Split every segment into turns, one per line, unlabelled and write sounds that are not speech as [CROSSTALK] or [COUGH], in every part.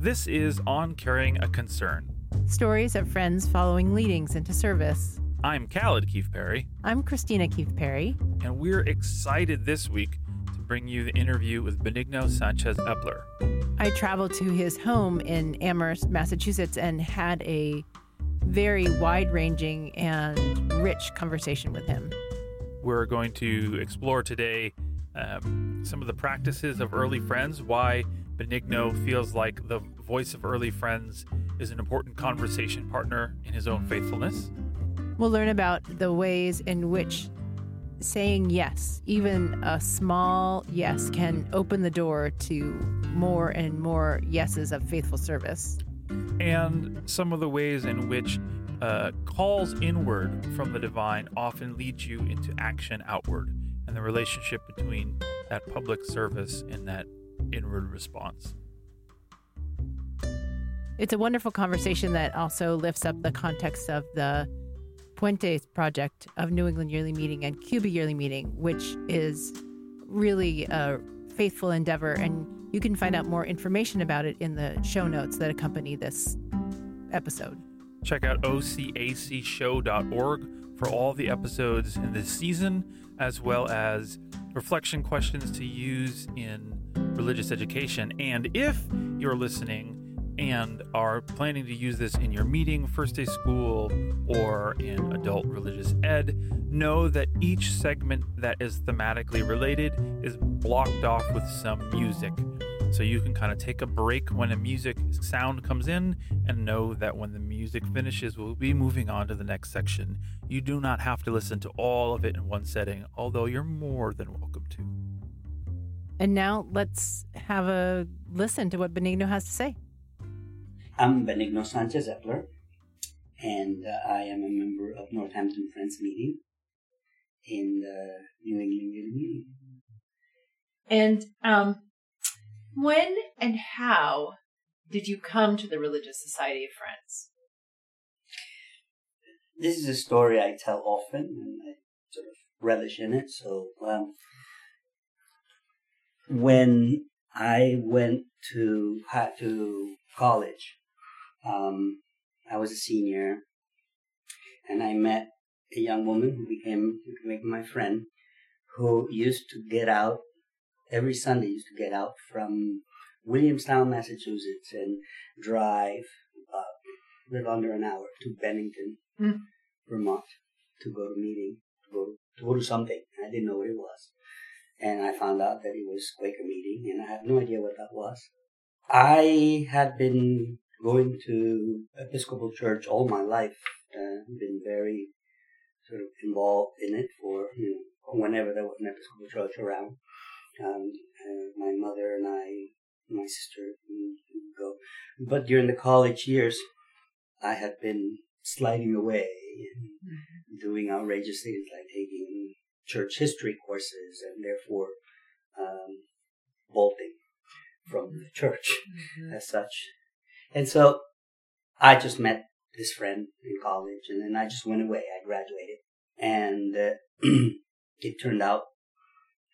This is On Carrying a Concern.
Stories of friends following leadings into service.
I'm Callid Keefe-Perry,
I'm Kristina Keefe-Perry.
and we're excited this week to bring you the interview with Benigno Sanchez Eppler.
I traveled to his home in Amherst, Massachusetts, and had a very wide ranging and rich conversation with him.
We're going to explore today um, some of the practices of early friends, why Benigno feels like the voice of early friends is an important conversation partner in his own faithfulness.
We'll learn about the ways in which saying yes, even a small yes, can open the door to more and more yeses of faithful service.
and some of the ways in which uh, calls inward from the divine often lead you into action outward, and the relationship between that public service and that inward response.
It's a wonderful conversation that also lifts up the context of the Puentes project of New England Yearly Meeting and Cuba Yearly Meeting, which is really a faithful endeavor. And you can find out more information about it in the show notes that accompany this episode.
Check out ocacshow.org for all the episodes in this season, as well as reflection questions to use in religious education. And if you're listening and are planning to use this in your meeting, first day school, or in adult religious ed, know that each segment that is thematically related is blocked off with some music. So you can kind of take a break when a music sound comes in and know that when the music finishes, we'll be moving on to the next section. You do not have to listen to all of it in one setting, although you're more than welcome to.
And now let's have a listen to what Benigno has to say.
I'm Benigno Sanchez Eppler, and uh, I am a member of Northampton Friends Meeting in the New England Yearly Meeting.
And um, when and how did you come to the Religious Society of Friends?
This is a story I tell often, and I sort of relish in it. So, um, when I went to to college, um, I was a senior, and I met a young woman who became who became my friend, who used to get out every Sunday. Used to get out from Williamstown, Massachusetts, and drive uh, a little under an hour to Bennington,
Mm.
Vermont, to go to meeting, to go to go to something. I didn't know what it was, and I found out that it was Quaker meeting, and I had no idea what that was. I had been going to Episcopal Church all my life, uh, been very sort of involved in it for you know whenever there was an Episcopal church around. Um, uh, my mother and I, my sister, would go, but during the college years, I had been sliding away and doing outrageous things like taking church history courses and therefore um, bolting from the church as such. And so I just met this friend in college and then I just went away. I graduated. And uh, [CLEARS THROAT] it turned out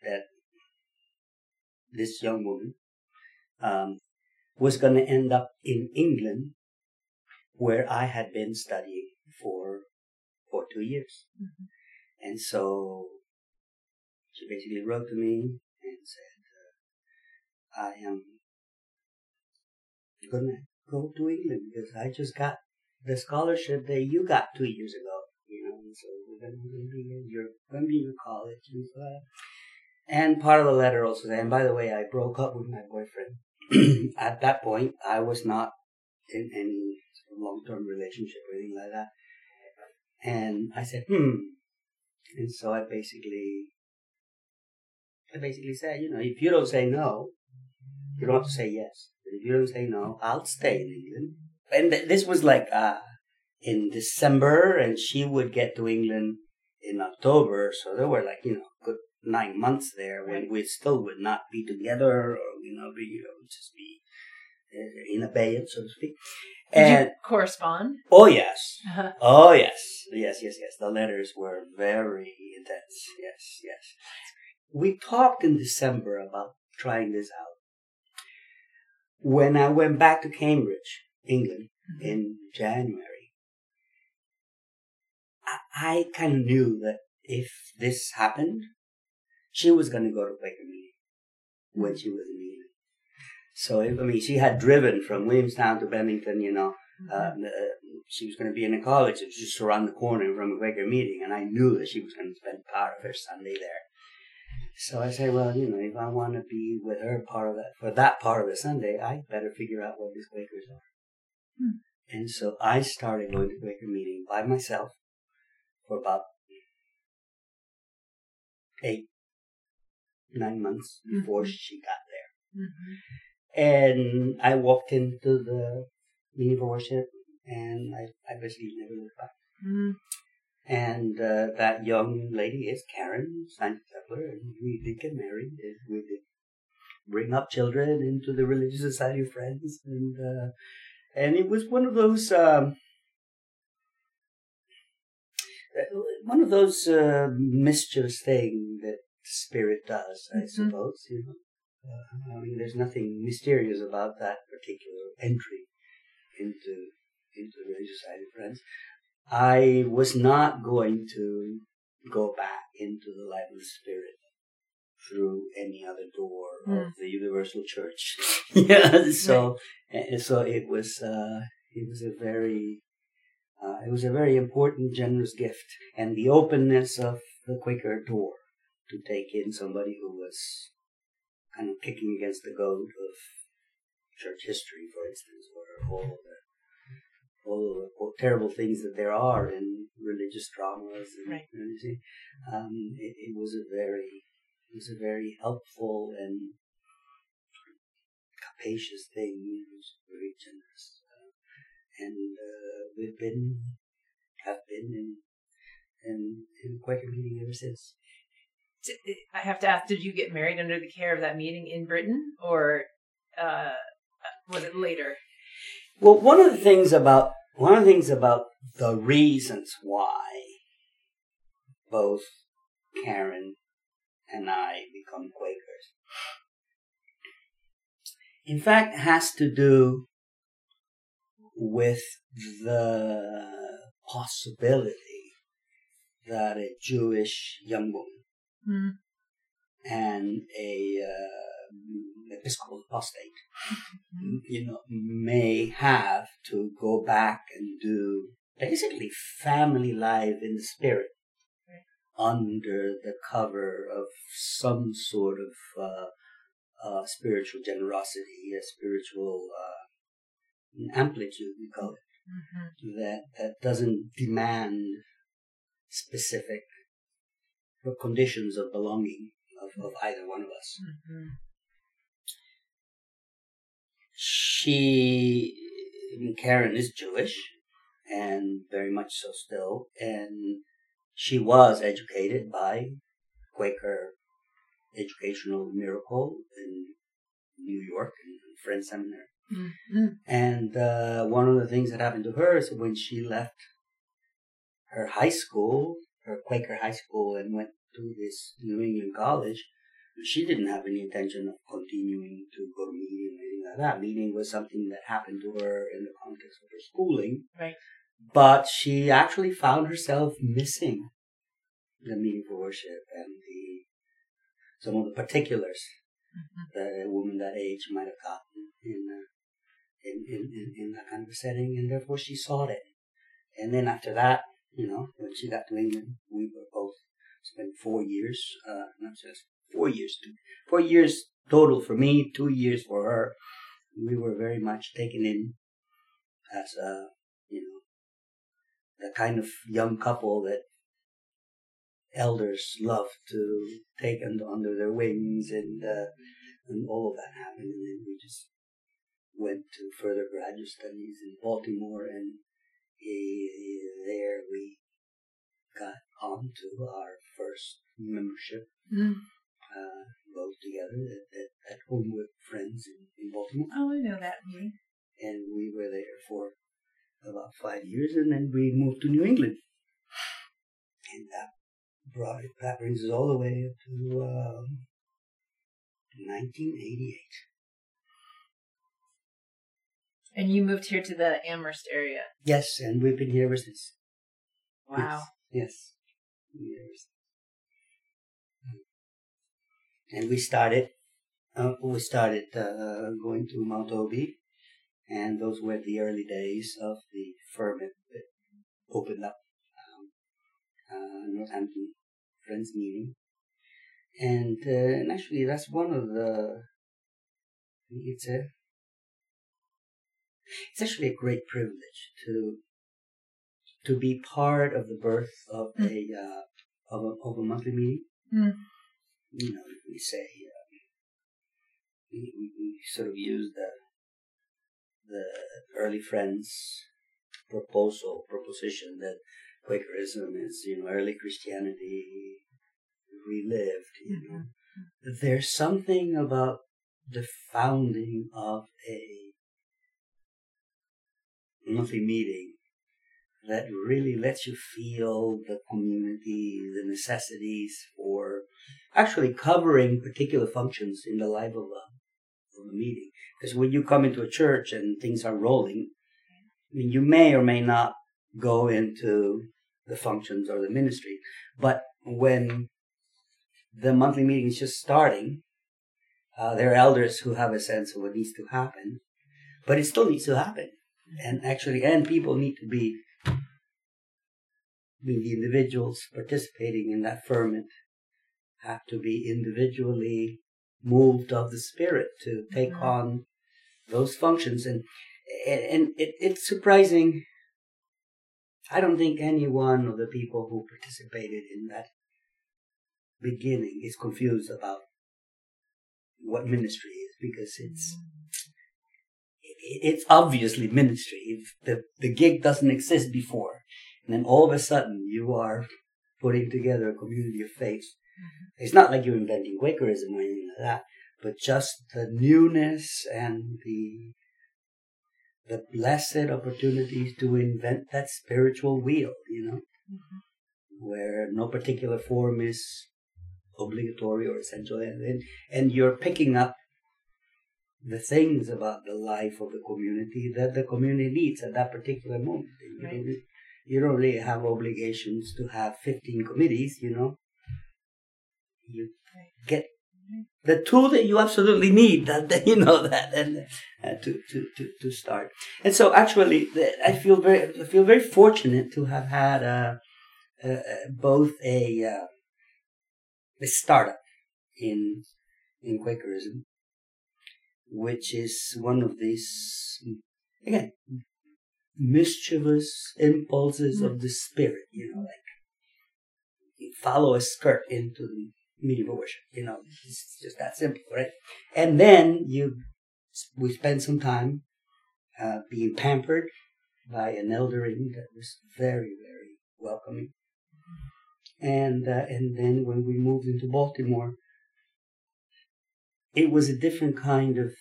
that this young woman um, was going to end up in England where I had been studying for for two years. And so she basically wrote to me and said, uh, I am gonna go to England because I just got the scholarship that you got two years ago, you know, and so we're gonna, be in, you're gonna be in college and so on. And part of the letter also said, and by the way, I broke up with my boyfriend. [CLEARS THROAT] At that point, I was not in any long-term relationship or anything like that. And I said, hmm. And so I basically, I basically said, you know, if you don't say no, you don't have to say yes. But if you don't say no, I'll stay in England. And th- this was like uh, in December, and she would get to England in October. So there were like, you know, good nine months there when we still would not be together or, you know, be, you know, just be uh, in abeyance, so to speak.
Did
And
you correspond?
oh yes,
Uh-huh.
oh yes, yes, yes, yes. The letters were very intense. Yes, yes. We talked in December about trying this out. when I went back to Cambridge, England, in January, I, I kind of knew that if this happened, she was going to go to Quaker meeting when she was in England. So, I mean, she had driven from Williamstown to Bennington, you know, uh, uh, she was going to be in a college. It was just around the corner from a Quaker meeting, and I knew that she was going to spend part of her Sunday there. So I said, well, you know, if I want to be with her part of that for that part of the Sunday, I better figure out what these Quakers are.
Hmm.
And so I started going to Quaker meeting by myself for about eight, nine months before
Mhm.
she got there.
Mhm.
And I walked into the for worship, and I, I basically never looked back.
Mhm.
And uh, that young lady is Karen Sanchez-Eppler, and we did get married. and We did bring up children into the Religious Society of Friends, and uh, and it was one of those um, uh, one of those uh, mischievous things that spirit does, I
Mhm.
suppose. You know, uh, I mean, there's nothing mysterious about that particular entry into into the Religious Society of Friends. I was not going to go back into the life of the Spirit through any other door of the Universal Church. [LAUGHS] yeah, so and so it was. Uh, it was a very. Uh, it was a very important, generous gift, and the openness of the Quaker door to take in somebody who was kind of kicking against the goat of church history, for instance, or all the all of the terrible things that there are in religious dramas and
Right.
you see, um, it, it was a very it was a very helpful and capacious thing. It was very generous, uh, and uh, we've been have been in in in Quaker meeting ever since.
I have to ask: Did you get married under the care of that meeting in Britain, or uh, was it later?
Well, one of the things about one of the things about the reasons why both Karen and I become Quakers, in fact, has to do with the possibility that a Jewish young woman
Hmm.
and a uh, Episcopal apostate [LAUGHS] you know, may have to go back and do basically family life in the spirit
Right.
under the cover of some sort of uh, uh, spiritual generosity, a spiritual uh, amplitude, we call it,
Mhm.
that, that doesn't demand specific conditions of belonging of, of either one of us.
Mhm.
she Karen is Jewish and very much so still and she was educated by Quaker Educational Miracle in New York in Friends Seminary.
Mhm.
And uh, one of the things that happened to her is when she left her high school, her Quaker high school, and went to this New England college, she didn't have any intention of continuing to go to meeting or anything like that. Meeting was something that happened to her in the context of her schooling.
Right.
But she actually found herself missing the meeting for worship and the some of the particulars
Mhm.
that a woman that age might have gotten in, uh, in, in, in, in that kind of a setting, and therefore she sought it. And then after that, you know, when she got to England, we were both spent four years, uh, not just four years, four years total for me, two years for her. We were very much taken in as a, you know, the kind of young couple that elders love to take under, under their wings and, uh, and all of that happened. And then we just went to further graduate studies in Baltimore and eh, there we got onto our first membership
Mhm.
uh, both together at, at, at Homewood Friends in, in Baltimore.
Oh, I know that meeting.
And we were there for about five years and then we moved to New England. And that brought it, that brings us all the way up to um, 1988.
And you moved here to the Amherst area.
Yes, and we've been here ever since.
Wow.
Yes. Years. And we started, uh, we started uh, going to Mount Toby, and those were the early days of the ferment that opened up um, uh, Northampton Friends meeting. And, uh, and actually, that's one of the. It's a. It's actually a great privilege to to be part of the birth of
Mm.
a uh, of a of a monthly meeting.
Mm.
You know, we say um, we, we, we sort of use the the early friends proposal proposition that Quakerism is you know early Christianity relived. You know, there's something about the founding of a monthly meeting that really lets you feel the community, the necessities for actually covering particular functions in the life of a, of a meeting. Because when you come into a church and things are rolling, I mean, you may or may not go into the functions or the ministry, but when the monthly meeting is just starting, uh, there are elders who have a sense of what needs to happen, but it still needs to happen. And actually, and people need to be the individuals participating in that ferment have to be individually moved of the spirit to take
Mhm.
on those functions. And, and it, it's surprising. I don't think any one of the people who participated in that beginning is confused about what ministry is because it's it- it's obviously ministry. If the the gig doesn't exist before, and then all of a sudden you are putting together a community of faith. Mm-hmm. It's not like you're inventing Quakerism or anything like that, but just the newness and the the blessed opportunities to invent that spiritual wheel, you know, mm-hmm. where no particular form is obligatory or essential, and and, you're picking up the things about the life of the community that the community needs at that particular moment. You,
Right.
don't, re- you don't really have obligations to have 15 committees, you know. You get the tool that you absolutely need that, that you know that and uh, to, to, to, to start. And so actually I feel very I feel very fortunate to have had uh, uh, both a uh, a startup in in Quakerism which is one of these again mischievous impulses of the spirit you know like you follow a skirt into the medieval worship you know it's just that simple right and then you we spend some time uh, being pampered by an eldering that was very very welcoming and uh, and then when we moved into baltimore it was a different kind of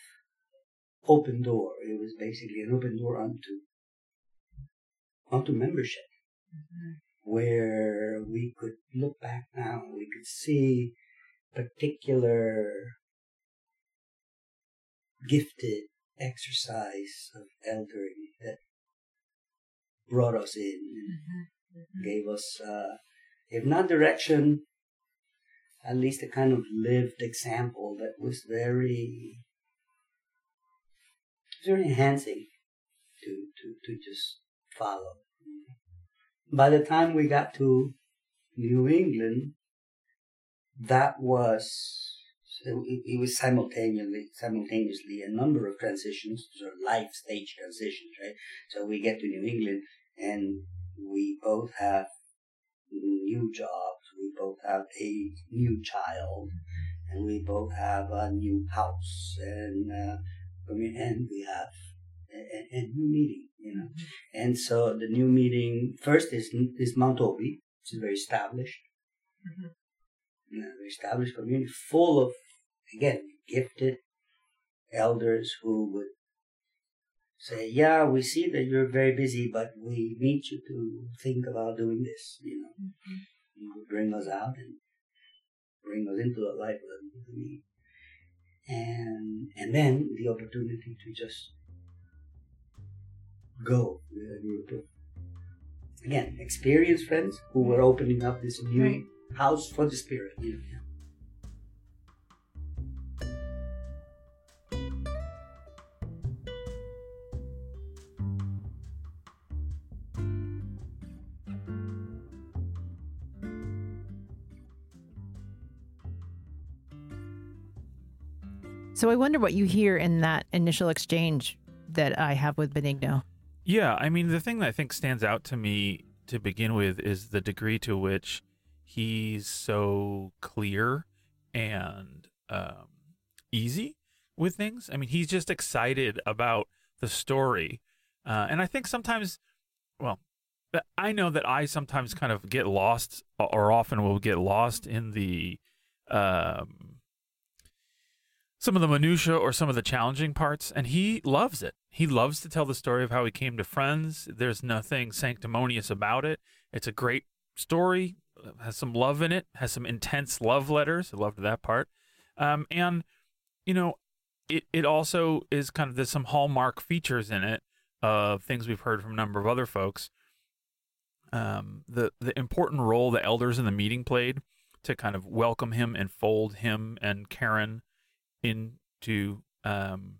open door. It was basically an open door onto onto membership, mm-hmm. where we could look back now. We could see particular gifted exercise of eldering that brought us in and mm-hmm. Mm-hmm. gave us, uh, if not direction, at least a kind of lived example that was very, very enhancing to, to, to just follow. By the time we got to New England, that was it, it was simultaneously simultaneously a number of transitions, sort of life stage transitions, right? So we get to New England and we both have new jobs, we both have a new child, and we both have a new house, and uh, and we have a, a new meeting, you know. And so the new meeting first is is Mount Toby, which is very established,
Mhm.
you know, very established community full of again gifted elders who would say, "Yeah, we see that you're very busy, but we need you to think about doing this," you know. He would bring us out and bring us into the life of the meeting. And and then the opportunity to just go with a group of again experienced friends who were opening up this new
Right.
house for the spirit. You know?
So I wonder what you hear in that initial exchange that I have with Benigno.
Yeah, I mean, the thing that I think stands out to me to begin with is the degree to which he's so clear and um, easy with things. I mean, he's just excited about the story. Uh, and I think sometimes, well, I know that I sometimes kind of get lost, or often will get lost in the um, some of the minutia or some of the challenging parts, and he loves it. He loves to tell the story of how he came to Friends. There's nothing sanctimonious about it. It's a great story, has some love in it, has some intense love letters. I loved that part, um, and you know, it it also is kind of there's some hallmark features in it of things we've heard from a number of other folks. Um, the the important role the elders in the meeting played to kind of welcome him and fold him and Karen into um,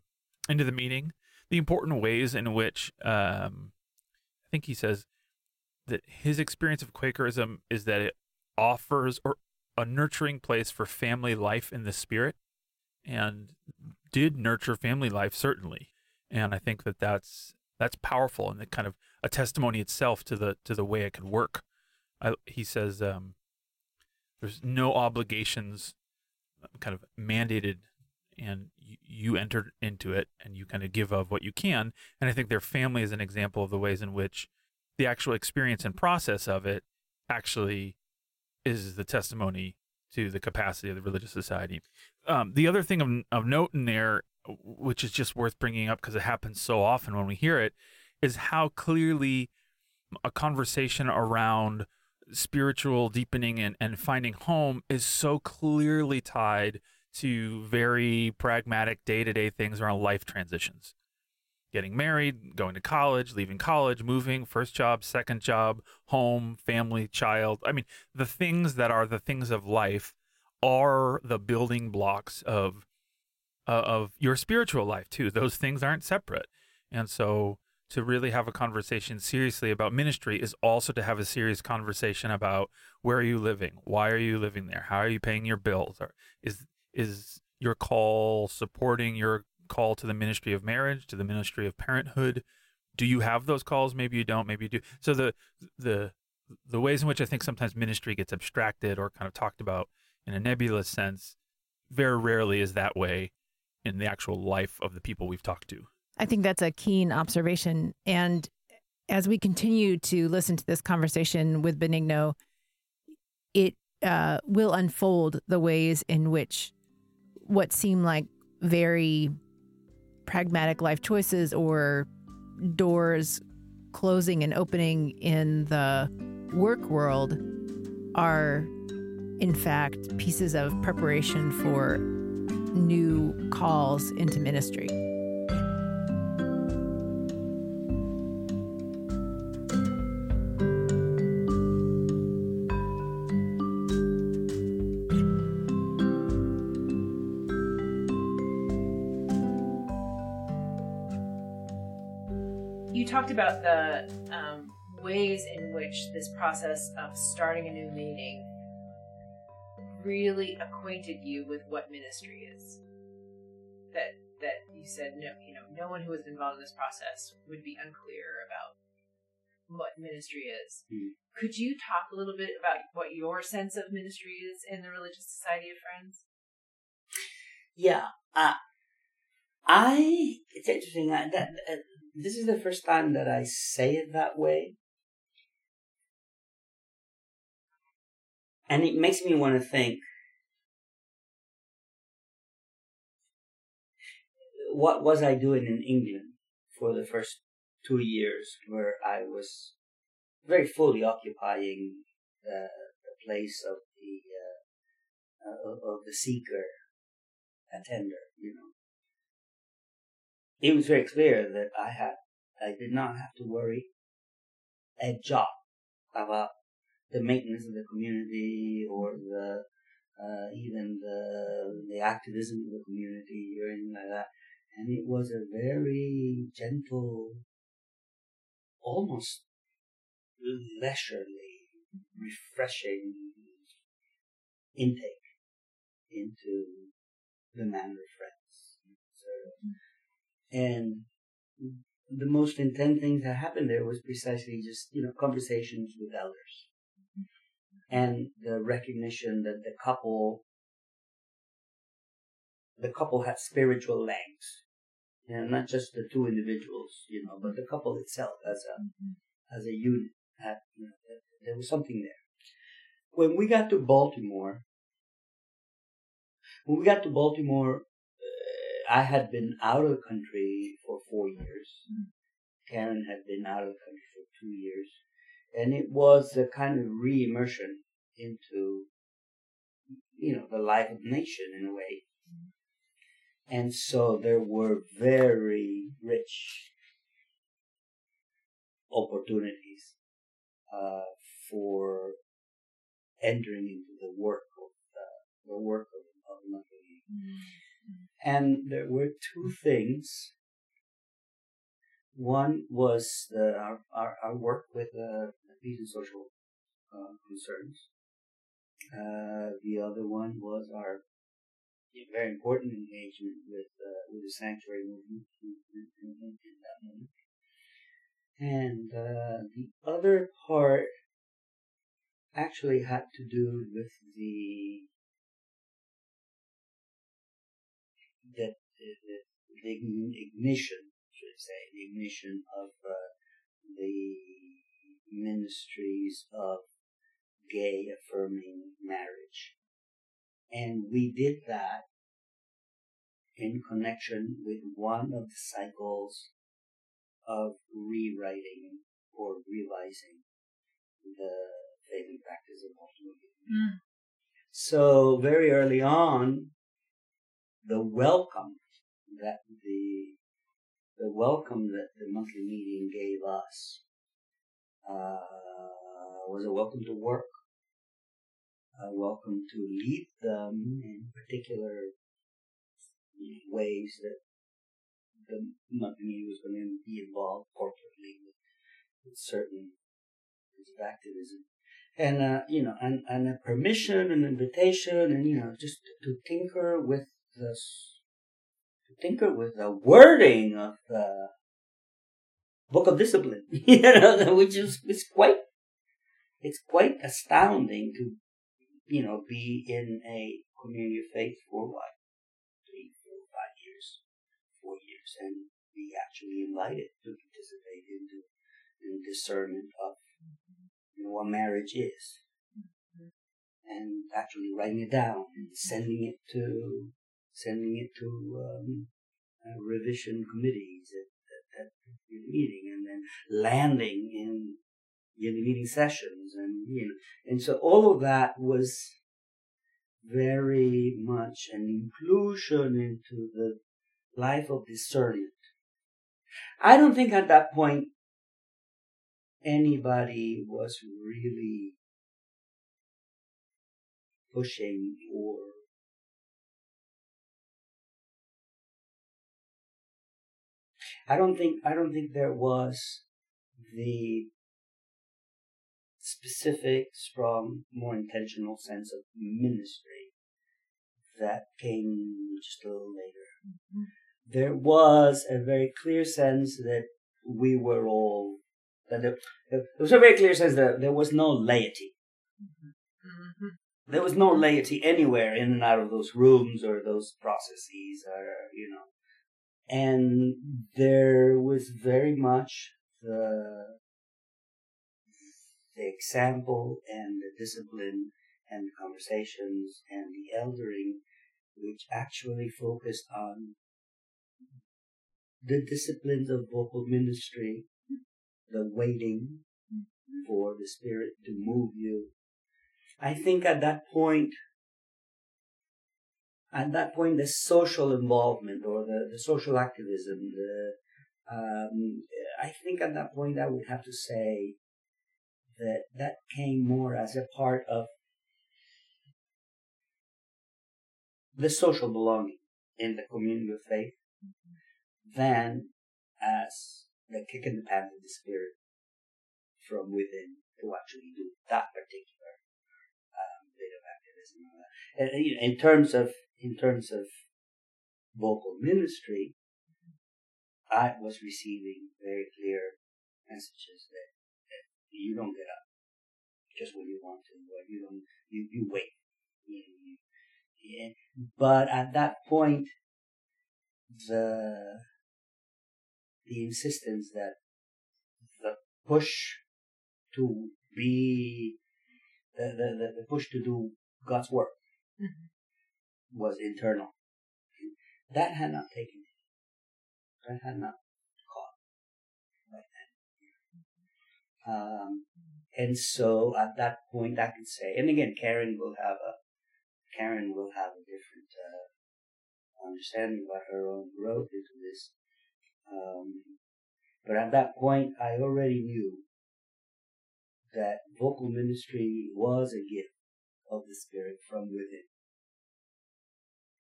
into the meeting. The important ways in which um, I think he says that his experience of Quakerism is that it offers or a nurturing place for family life in the spirit, and did nurture family life certainly. And I think that that's that's powerful and kind of a testimony itself to the to the way it could work. I, he says um, there's no obligations uh, kind of mandated and you, you enter into it and you kind of give of what you can. And i think their family is an example of the ways in which the actual experience and process of it actually is the testimony to the capacity of the religious society. Um, the other thing of, of note in there which is just worth bringing up because it happens so often when we hear it is how clearly a conversation around spiritual deepening and, and finding home is so clearly tied to very pragmatic day-to-day things around life transitions. Getting married going to college leaving college moving first job second job home family child. I mean the things that are the things of life are the building blocks of uh, of your spiritual life too. Those things aren't separate. And so to really have a conversation seriously about ministry is also to have a serious conversation about where are you living? Why are you living there? How are you paying your bills? Or is is your call supporting your call to the ministry of marriage to the ministry of parenthood? Do you have those calls? Maybe you don't maybe you do. So the the the ways in which i think sometimes ministry gets abstracted or kind of talked about in a nebulous sense very rarely is that way in the actual life of the people we've talked to.
I think that's a keen observation. And as we continue to listen to this conversation with Benigno, it uh, will unfold the ways in which what seem like very pragmatic life choices or doors closing and opening in the work world are, in fact, pieces of preparation for new calls into ministry.
Talked about the um, ways in which this process of starting a new meeting really acquainted you with what ministry is. That that you said no, you know, no one who was involved in this process would be unclear about what ministry is.
Mhm.
Could you talk a little bit about what your sense of ministry is in the Religious Society of Friends?
Yeah, uh, I. It's interesting uh, that uh, this is the first time that I say it that way, and it makes me want to think. What was I doing in England for the first two years, where I was very fully occupying the, the place of the uh, uh, of the seeker attender, you know. It was very clear that I had I did not have to worry a jot about the maintenance of the community or the uh, even the the activism of the community or anything like that. And it was a very gentle, almost leisurely, refreshing intake into the manner of friends. So, and the most intense things that happened there was precisely just, you know, conversations with elders and the recognition that the couple, the couple had spiritual legs. And not just the two individuals, you know, but the couple itself as a, as a unit had, you know, there was something there. When we got to Baltimore, when we got to Baltimore, I had been out of the country for four years. Karen had been out of the country for two years. And it was a kind of re-immersion into, you know, the life of the nation in a way. And so there were very rich opportunities uh, for entering into the work of the, the work of, of. Mm-hmm. And there were two things. One was the, our, our, our work with uh, peace and social uh, concerns. Uh, the other one was our very important engagement with uh, with the sanctuary movement in, that moment. And uh, the other part actually had to do with the the, the, the ignition, should I say, the ignition of uh, the ministries of gay affirming marriage. And we did that in connection with one of the cycles of rewriting or revising the faith and practice of multiple mm. So very early on, the welcome that the the welcome that the monthly meeting gave us uh, was a welcome to work, a welcome to lead them in particular ways that the monthly meeting was going to be involved corporately with, with certain of activism. And, uh, you know, and, and a permission, an invitation, and, you know, just to tinker with the, to tinker with the wording of the book of discipline, [LAUGHS] you know, which is, is quite, it's quite astounding to, you know, be in a community of faith for what? Three, four, five years, four years, and be actually invited to participate in the in discernment of you know, what marriage is. And actually writing it down and sending it to sending it to um, uh, revision committees at, at, at the meeting, and then landing in the meeting sessions, and you know, and so all of that was very much an inclusion into the life of discernment. I don't think at that point anybody was really pushing or I don't think I don't think there was the specific, strong, more intentional sense of ministry that came just a little later. Mm-hmm. There was a very clear sense that we were all that there, there was a very clear sense that there was no laity. Mm-hmm. There was no laity anywhere in and out of those rooms or those processes, or you know, and there was very much the the example and the discipline and the conversations and the eldering, which actually focused on the disciplines of vocal ministry the waiting for the Spirit to move you. I think at that point, at that point, the social involvement or the, the social activism, the, Um, I think at that point I would have to say that that came more as a part of the social belonging in the community of faith than as the kick in the pants of the spirit from within to actually do that particular um, bit of activism. Know, in terms of in terms of vocal ministry, I was receiving very clear messages that, that you don't get up just when you want to, or you don't you you wait. You, you, yeah. But at that point, the the insistence that the push to be the, the, the push to do God's work
Mhm.
Was internal. That had not taken me. that had not caught by then. Um, and so at that point I could say, and again, Karen will have a Karen will have a different uh, understanding about her own growth into this. Um, but at that point, I already knew that vocal ministry was a gift of the Spirit from within.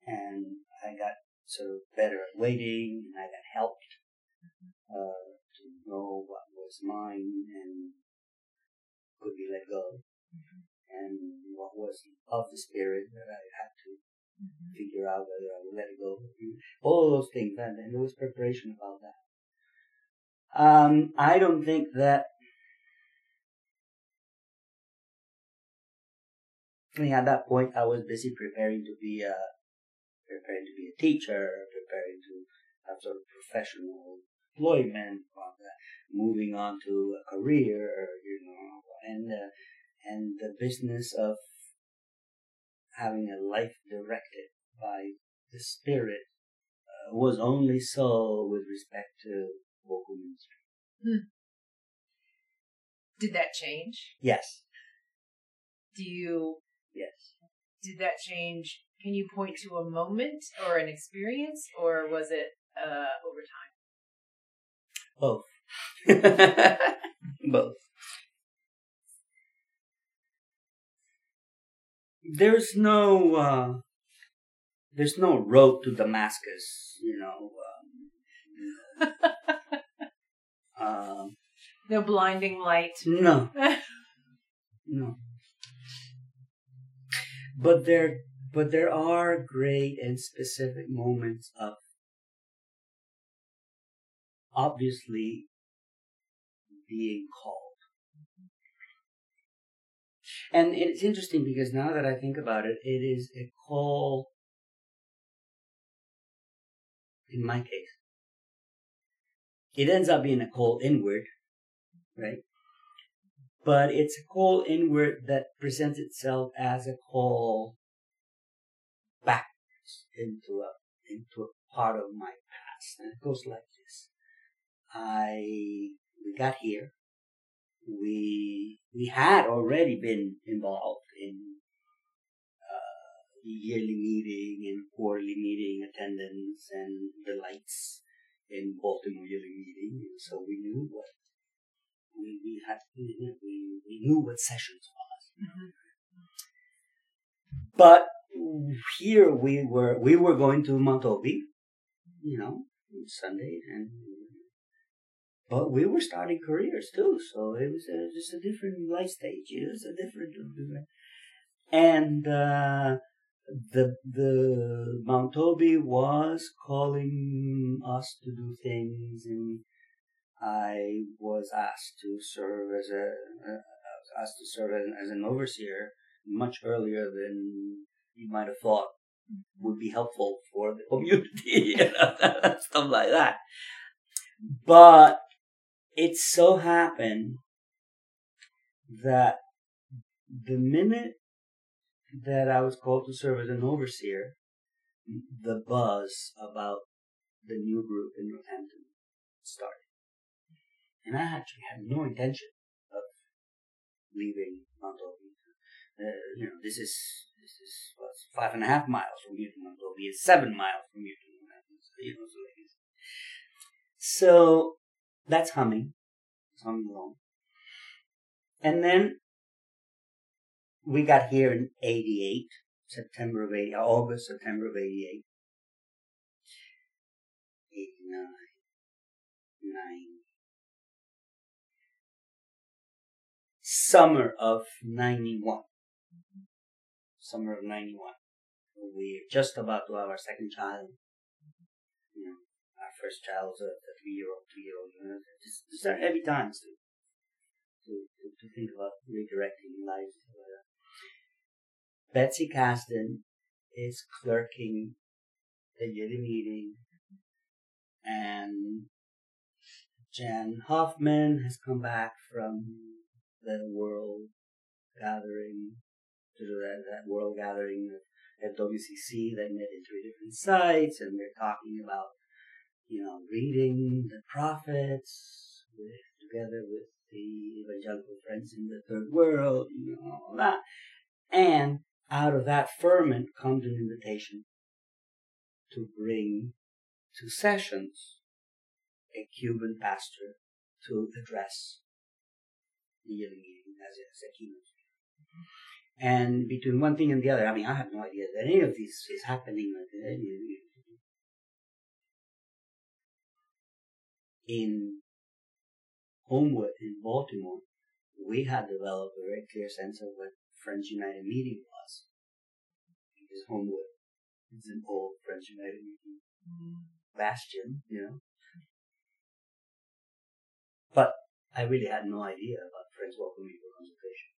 And I got sort of better at waiting, and I got helped uh, to know what was mine and could be let go, and what was of the Spirit that I had to figure out whether I would let it go. All those things, and, and there was preparation about that. Um, I don't think that. I mean, at that point, I was busy preparing to be a, preparing to be a teacher, preparing to have sort of professional employment, moving on to a career, you know, and uh, and the business of having a life directed by the Spirit uh, was only so with respect to vocal ministry.
Did that change?
Yes,
Do you
yes.
did that change? Can you point to a moment or an experience, or was it uh, over time?
Both. [LAUGHS] Both. There's no uh, there's no road to Damascus, you know. Um, [LAUGHS] um,
No blinding light.
no, [LAUGHS] no. But there, but there are great and specific moments of obviously being called. And it's interesting because now that I think about it, it is a call, in my case, it ends up being a call inward, right? But it's a call inward that presents itself as a call into a into a part of my past, and it goes like this: I we got here. We we had already been involved in uh, yearly meeting and quarterly meeting attendance and the lights in Baltimore yearly meeting, and so we knew what we we had we, we, we knew what sessions was. But here we were we were going to Mount Toby, you know, Sunday, and but we were starting careers too, so it was a, just a different life stage. It was a different, different and uh, the the Mount Toby was calling us to do things, and I was asked to serve as a uh, asked to serve as an overseer much earlier than you might have thought would be helpful for the community, [LAUGHS] you know, [LAUGHS] stuff like that. But it so happened that the minute that I was called to serve as an overseer, the buzz about the new group in Northampton started. And I actually had no intention of leaving Mount Toby. Uh, you know, this is this is what's five and a half miles from Mount Toby. It's seven miles from So, you know, so, that's humming. It's humming along. And then we got here in 88, September of 80, August, September of 88. 89, 90. Summer of 91. Summer of 91. We're just about to have our second child. You know, our first child was a, a three-year-old, two-year-old. You know, just, these are heavy times to, to, to, to think about redirecting life. Uh, Betsy Cazden is clerking the yearly meeting and Jan Hoffman has come back from the world gathering, to do that, that world gathering at WCC that met in three different sites and they're talking about, you know, reading the prophets with, together with the evangelical friends in the third world, you know, all that. And out of that ferment comes an invitation to bring to sessions a Cuban pastor to address the yearly meeting as a, as a keynote. And between one thing and the other, I mean, I have no idea that any of this is happening. Uh, in Homewood, in Baltimore, we had developed a very clear sense of what Friends United meeting was. Because Homewood is an old Friends United meeting bastion, you know. But I really had no idea about Friends Welcome People consultation.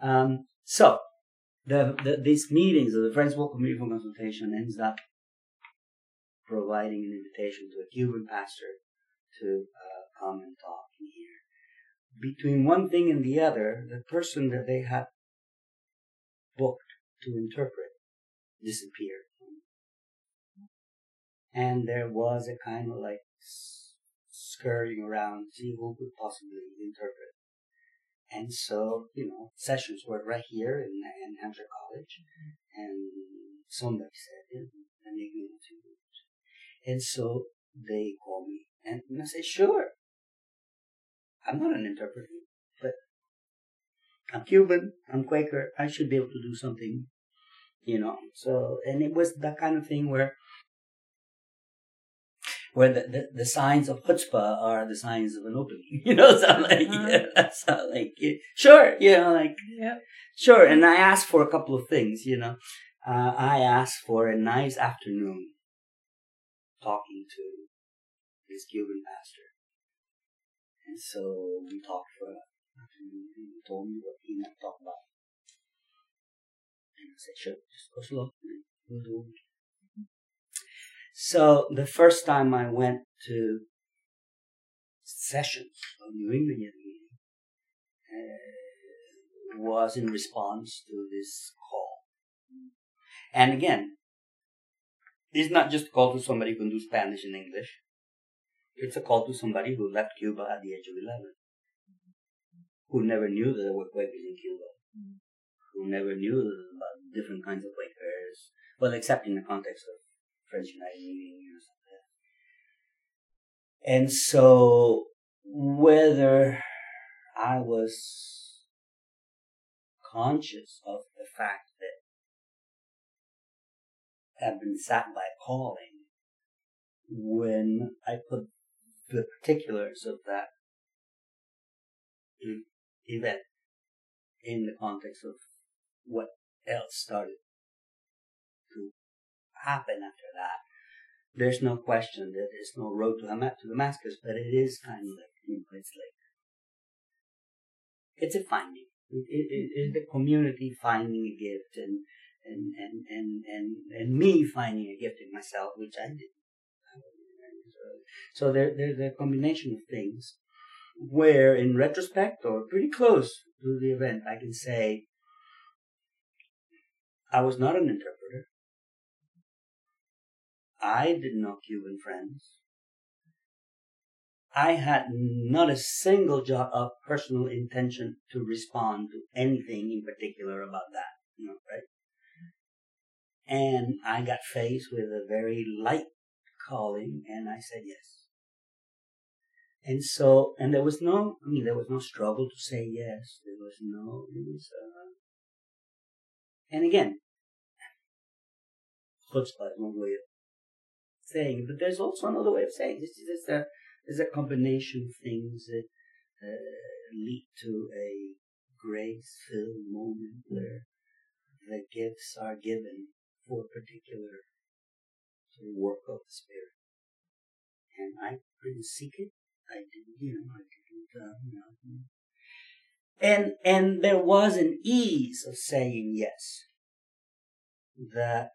Um, so, the, the, these meetings of the Friends Welcome People consultation ends up providing an invitation to a Cuban pastor to uh, come and talk in here. Between one thing and the other, the person that they had booked to interpret disappeared. And there was a kind of like scurrying around, see who could possibly interpret. And so, you know, sessions were right here in, in Hampshire College, and somebody said, Benigno And so they called me, and I said, sure. I'm not an interpreter, but I'm Cuban, I'm Quaker, I should be able to do something, you know. So, and it was that kind of thing where where the, the, the, signs of chutzpah are the signs of an opening. [LAUGHS] You know, so I'm like, uh-huh. [LAUGHS] that's not like, sure, you know, like, yeah. sure. And I asked for a couple of things, you know. Uh, I asked for a nice afternoon talking to this Cuban pastor. And so we talked for an afternoon and he told me what he might talk about. And I said, sure, just go slow. We'll do so the first time I went to sessions of New England was in response to this call. And again, it's not just a call to somebody who can do Spanish and English. It's a call to somebody who left Cuba at the age of 11, who never knew that there were Quakers in Cuba, who never knew about different kinds of Quakers, well, except in the context of Friends United meeting or something. And so whether I was conscious of the fact that I've been sat by calling when I put the particulars of that event in the context of what else started to happen after that. There's no question that there's no road to, Damascus, but it is kind of like, it's like, it's a finding. It, it, it's the community finding a gift and, and, and, and, and, and me finding a gift in myself, which I did. So there, there's a combination of things where in retrospect or pretty close to the event, I can say I was not an interpreter. I didn't know Cuban friends. I had not a single jot of personal intention to respond to anything in particular about that, you know, right? And I got faced with a very light calling and I said yes. And so, and there was no, I mean, there was no struggle to say yes. There was no, it was, uh, and again, chutzpah is one way of saying it, but there's also another way of saying it. This is just a, there's a combination of things that uh, lead to a grace-filled moment where the gifts are given for a particular sort of work of the Spirit. And I didn't seek it. I didn't, you know, I didn't, uh, you know. And, and there was an ease of saying yes that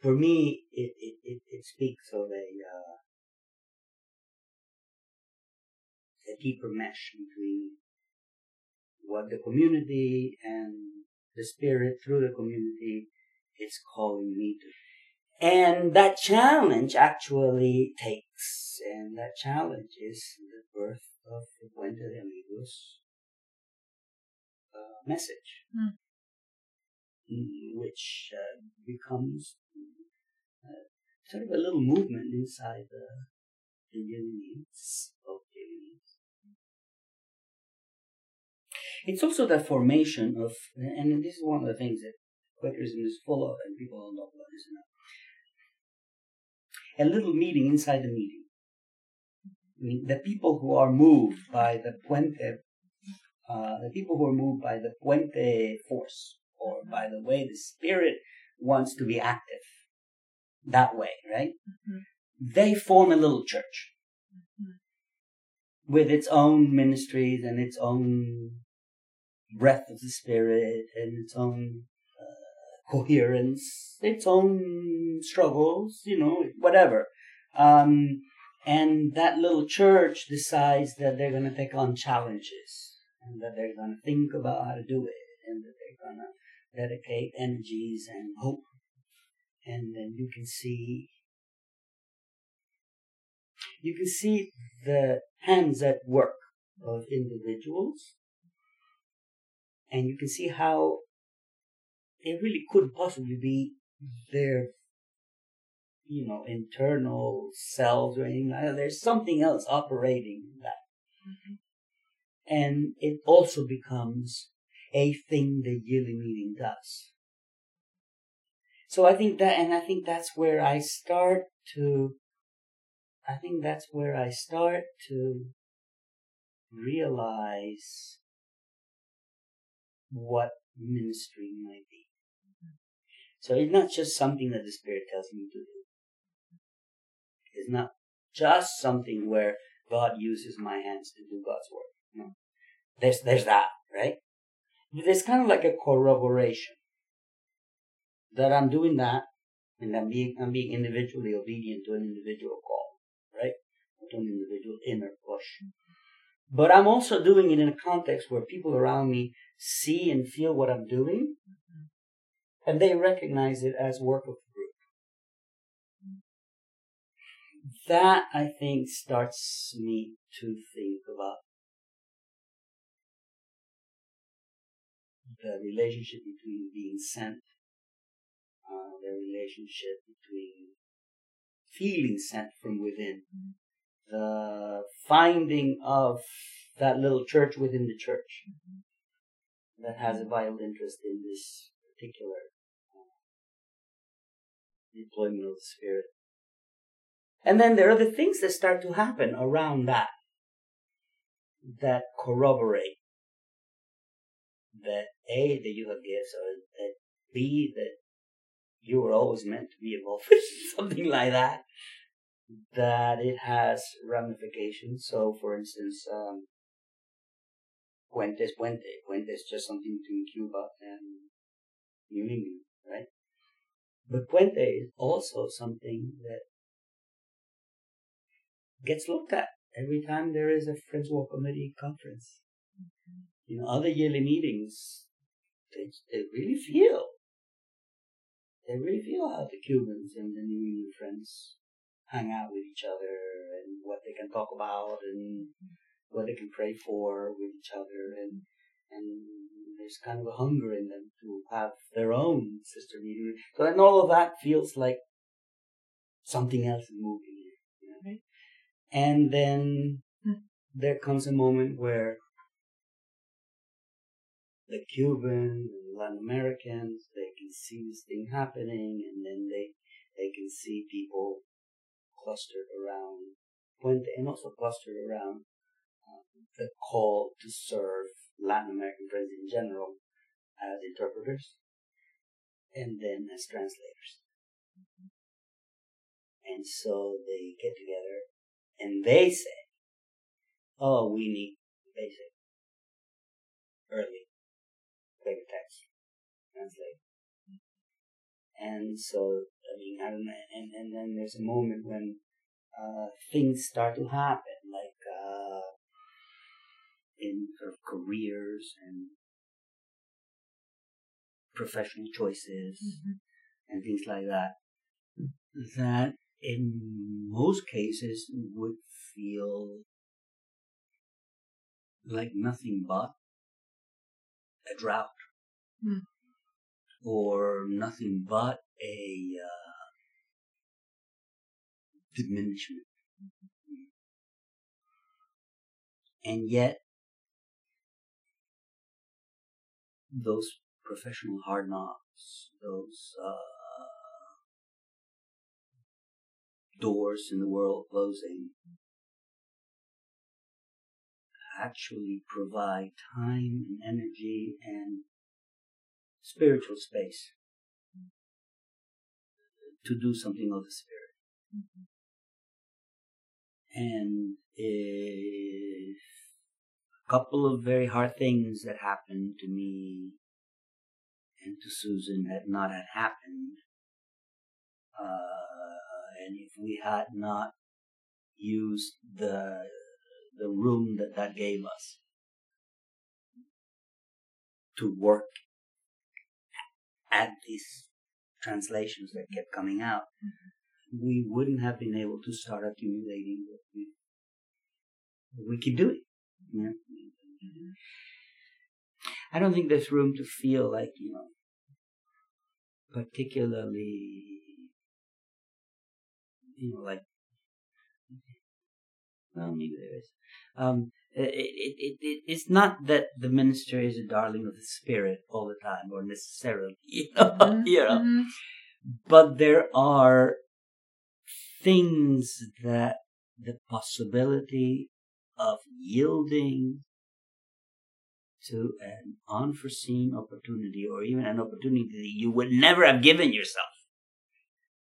for me, it, it, it, it speaks of a, uh, a deeper mesh between what the community and the spirit through the community is calling me to. And that challenge actually takes, and that challenge is the birth of the Puente de Amigos uh, message,
Hmm.
which uh, becomes uh, sort of a little movement inside the, the of It's also the formation of, and this is one of the things that Quakerism is full of, and people don't talk about this enough. A little meeting inside the meeting. I mean, the people who are moved by the Puente, uh, the people who are moved by the Puente force, or by the way the Spirit wants to be active, that way, right?
Mhm.
They form a little church
Mhm.
with its own ministries and its own breath of the Spirit and its own uh, coherence, its own struggles, you know, whatever. Um, and that little church decides that they're going to take on challenges and that they're going to think about how to do it and that they're going to dedicate energies and hope. And then you can see, you can see the hands at work of individuals and you can see how it really couldn't possibly be their you know internal selves or anything like that. There's something else operating in that. Mm-hmm. And it also becomes a thing the yearly meeting does. So I think that, and I think that's where I start to, I think that's where I start to realize what ministry might be. So it's not just something that the Spirit tells me to do. It's not just something where God uses my hands to do God's work. No. There's there's that, right? There's kind of like a corroboration that I'm doing that and I'm being I'm being individually obedient to an individual call, right? To an individual inner push. But I'm also doing it in a context where people around me see and feel what I'm doing, and they recognize it as work of the group. That, I think, starts me to think about the relationship between being sent, uh, the relationship between feeling sent from within, the finding of that little church within the church that has a vital interest in this particular uh, deployment of the Spirit. And then there are the things that start to happen around that that corroborate that A, that you have gifts, or that B, that you were always meant to be involved [LAUGHS] with something like that, that it has ramifications. So, for instance, um, Puente Puente. Puente is just something between Cuba and New England, right? But Puente is also something that gets looked at every time there is a Friends World Committee conference. You know, other yearly meetings, they, they really feel, they really feel how the Cubans and the New England Friends hang out with each other and what they can talk about and what they can pray for with each other and and there's kind of a hunger in them to have their own sister meeting. So and all of that feels like something else is moving here. You know? And then
Hmm.
there comes a moment where the Cubans and Latin Americans, they can see this thing happening and then they, they can see people clustered around Puente and also clustered around um, the call to serve Latin American friends in general as interpreters and then as translators. And so they get together and they say, oh, we need basic, early, clear text, translate. And so, I mean, I don't and, and then there's a moment when uh, things start to happen, like uh, in sort of careers and professional choices and things like that, that in most cases would feel like nothing but a drought
Hmm.
or nothing but a uh, diminishment. And yet, those professional hard knocks, those uh, doors in the world closing, actually provide time and energy and spiritual space to do something of the spirit. And if a couple of very hard things that happened to me and to Susan had not had happened, uh, and if we had not used the the room that that gave us to work at these translations that kept coming out, we wouldn't have been able to start accumulating what we what we keep doing. You know? I don't think there's room to feel like you know particularly you know like well maybe there is um it, it, it, it, it's not that the minister is a darling of the spirit all the time or necessarily [LAUGHS] you know,
Mhm,
you know
mhm.
but there are things that the possibility of yielding to an unforeseen opportunity or even an opportunity that you would never have given yourself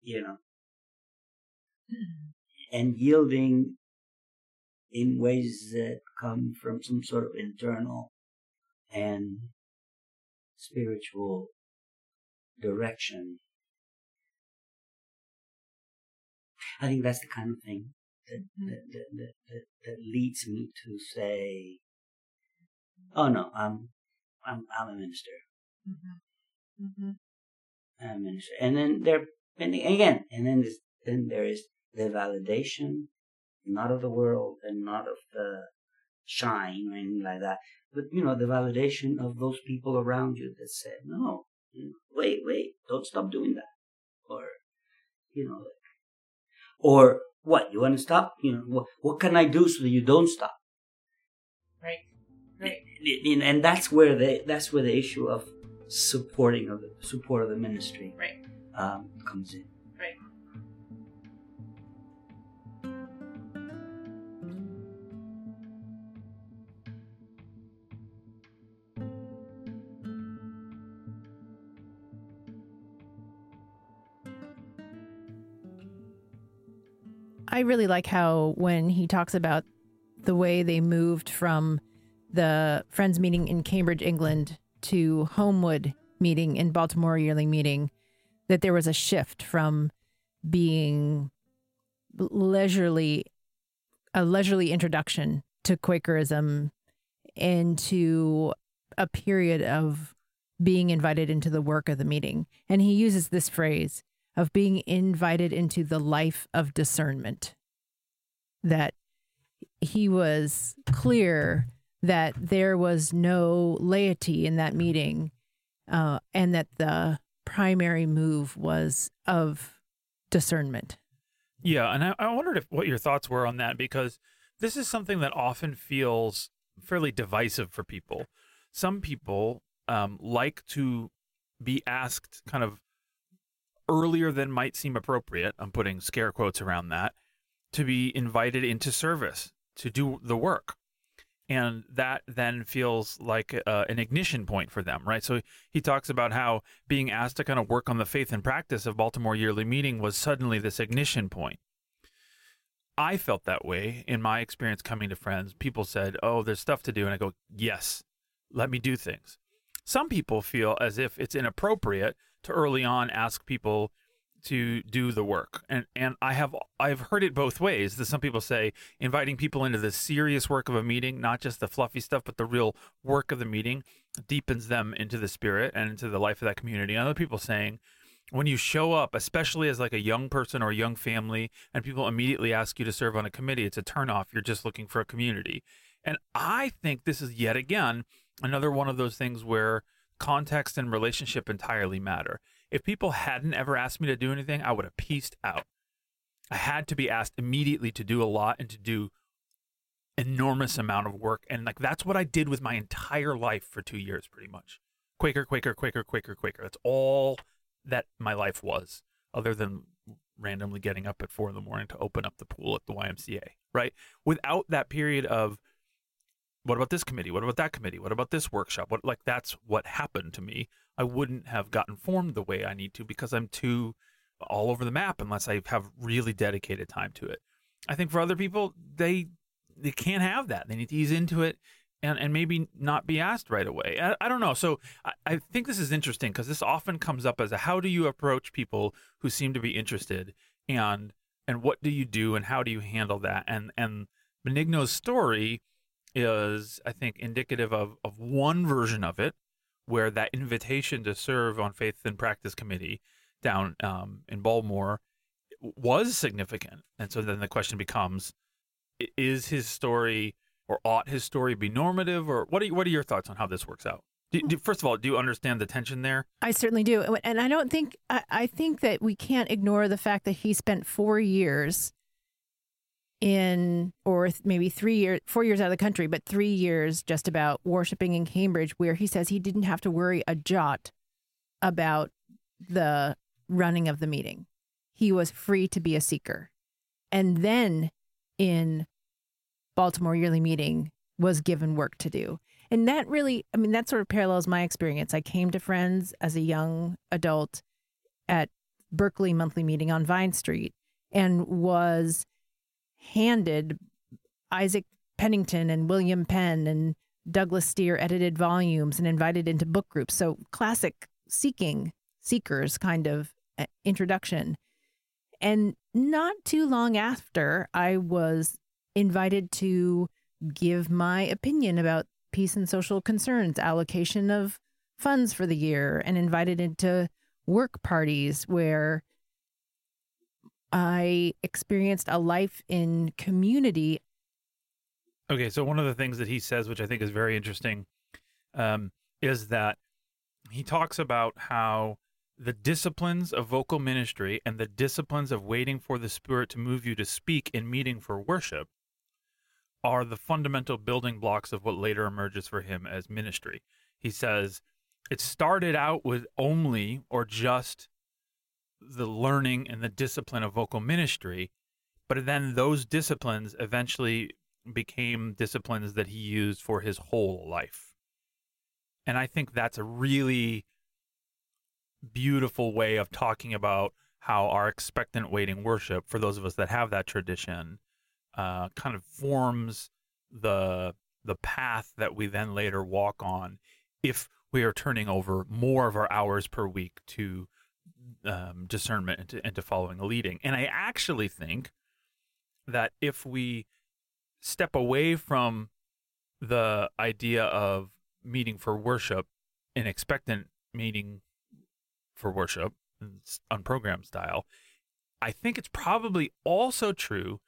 you know and yielding in ways that come from some sort of internal and spiritual direction. I think that's the kind of thing that that, that, that, that, that leads me to say, "Oh no, I'm I'm I'm a minister.
Mhm. Mhm.
I'm a minister." And then there, and again, and then there's, then there is the validation, not of the world and not of the shine or anything like that, but you know the validation of those people around you that said, "No, wait, wait, don't stop doing that," or you know, or what you want to stop? You know, what what can I do so that you don't stop?
Right. Right.
And- and that's where the that's where the issue of supporting of the support of the ministry
Right.
um, comes in.
I really like how when he talks about the way they moved from the Friends meeting in Cambridge, England to Homewood meeting in Baltimore yearly meeting, that there was a shift from being leisurely, a leisurely introduction to Quakerism into a period of being invited into the work of the meeting. And he uses this phrase of being invited into the life of discernment. That he was clear that there was no laity in that meeting, uh, and that the primary move was of discernment.
Yeah, and I, I wondered if what your thoughts were on that because this is something that often feels fairly divisive for people. Some people um, like to be asked kind of earlier than might seem appropriate. I'm putting scare quotes around that to be invited into service to do the work. And that then feels like uh, an ignition point for them, right? So he talks about how being asked to kind of work on the faith and practice of Baltimore Yearly Meeting was suddenly this ignition point. I felt that way in my experience coming to friends. People said, Oh, there's stuff to do. And I go, Yes, let me do things. Some people feel as if it's inappropriate to early on ask people to do the work. And and I have I've heard it both ways. That some people say inviting people into the serious work of a meeting, not just the fluffy stuff, but the real work of the meeting, deepens them into the spirit and into the life of that community. And other people saying when you show up, especially as like a young person or a young family, and people immediately ask you to serve on a committee, it's a turnoff. You're just looking for a community. And I think this is yet again another one of those things where context and relationship entirely matter. If people hadn't ever asked me to do anything, I would have pieced out. I had to be asked immediately to do a lot and to do enormous amount of work. And like that's what I did with my entire life for two years, pretty much. Quaker, Quaker, Quaker, Quaker, Quaker. That's all that my life was, other than randomly getting up at four in the morning to open up the pool at the YMCA, right? Without that period of what about this committee? What about that committee? What about this workshop? What like that's what happened to me. I wouldn't have gotten formed the way I need to because I'm too all over the map unless I have really dedicated time to it. I think for other people, they they can't have that. They need to ease into it and, and maybe not be asked right away. I, I don't know. So I, I think this is interesting because this often comes up as a how do you approach people who seem to be interested and and what do you do and how do you handle that? And and Benigno's story is, I think, indicative of, of one version of it, where that invitation to serve on Faith and Practice Committee down um, in Baltimore was significant. And so then the question becomes is his story or ought his story be normative or what are, what are your thoughts on how this works out? Do, do, first of all, do you understand the tension there?
I certainly do, and I don't think I, I think that we can't ignore the fact that he spent four years in or maybe three years four years out of the country but three years just about worshiping in cambridge where he says he didn't have to worry a jot about the running of the meeting. He was free to be a seeker. And then in baltimore yearly meeting was given work to do. And that really i mean that sort of parallels my experience. I came to friends as a young adult at berkeley monthly meeting on vine street and was handed Isaac Penington and William Penn and Douglas Steere edited volumes and invited into book groups. So classic seeking seekers kind of uh, introduction. And not too long after, I was invited to give my opinion about peace and social concerns, allocation of funds for the year, and invited into work parties where I experienced a life in community.
Okay, so one of the things that he says, which I think is very interesting, um, is that he talks about how the disciplines of vocal ministry and the disciplines of waiting for the Spirit to move you to speak in meeting for worship are the fundamental building blocks of what later emerges for him as ministry. He says it started out with only or just the learning and the discipline of vocal ministry, but then those disciplines eventually became disciplines that he used for his whole life. And I think that's a really beautiful way of talking about how our expectant waiting worship, for those of us that have that tradition, uh, kind of forms the the path that we then later walk on if we are turning over more of our hours per week to um, discernment into, into following a leading. And I actually think that if we step away from the idea of meeting for worship, an expectant meeting for worship, unprogrammed style, I think it's probably also true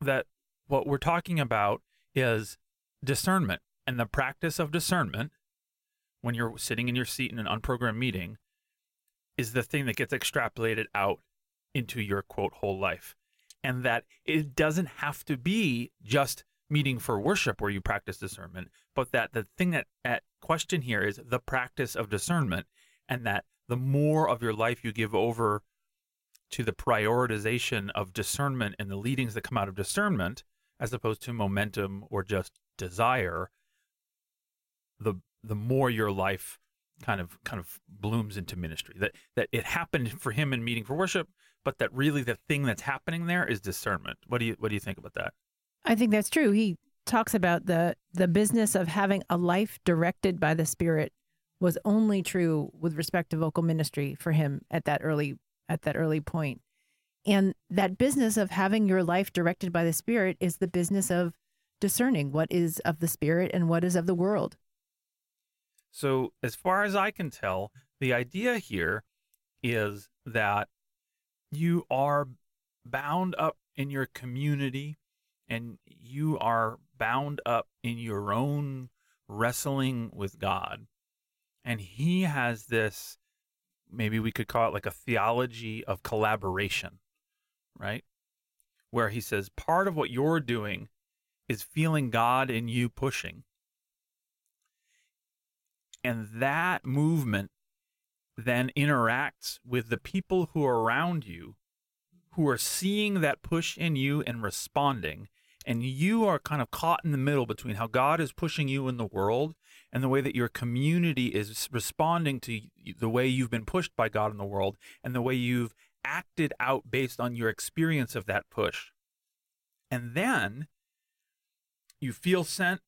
that what we're talking about is discernment and the practice of discernment when you're sitting in your seat in an unprogrammed meeting is the thing that gets extrapolated out into your quote whole life. and that it doesn't have to be just meeting for worship where you practice discernment, but that the thing that at question here is the practice of discernment, and that the more of your life you give over to the prioritization of discernment and the leadings that come out of discernment, as opposed to momentum or just desire, the the more your life kind of kind of blooms into ministry. That that it happened for him in meeting for worship, but that really the thing that's happening there is discernment. What do you what do you think about that?
I think that's true. He talks about the the business of having a life directed by the Spirit was only true with respect to vocal ministry for him at that early at that early point. And that business of having your life directed by the Spirit is the business of discerning what is of the Spirit and what is of the world.
So, as far as I can tell, the idea here is that you are bound up in your community and you are bound up in your own wrestling with God. And He has this, maybe we could call it like a theology of collaboration, right? Where He says part of what you're doing is feeling God in you pushing and that movement then interacts with the people who are around you who are seeing that push in you and responding. And you are kind of caught in the middle between how God is pushing you in the world and the way that your community is responding to the way you've been pushed by God in the world and the way you've acted out based on your experience of that push. And then you feel sent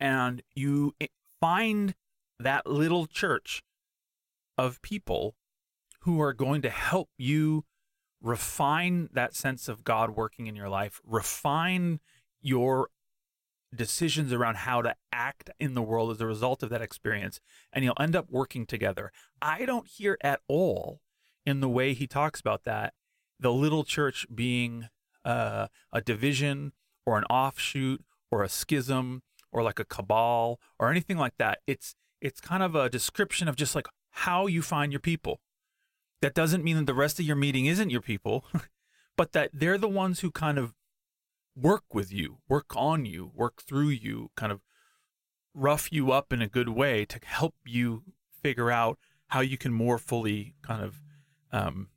and you find that little church of people who are going to help you refine that sense of God working in your life, refine your decisions around how to act in the world as a result of that experience, and you'll end up working together. I don't hear at all in the way he talks about that the little church being uh, a division or an offshoot or a schism or like a cabal or anything like that. It's it's kind of a description of just like how you find your people. That doesn't mean that the rest of your meeting isn't your people, [LAUGHS] but that they're the ones who kind of work with you, work on you, work through you, kind of rough you up in a good way to help you figure out how you can more fully kind of um,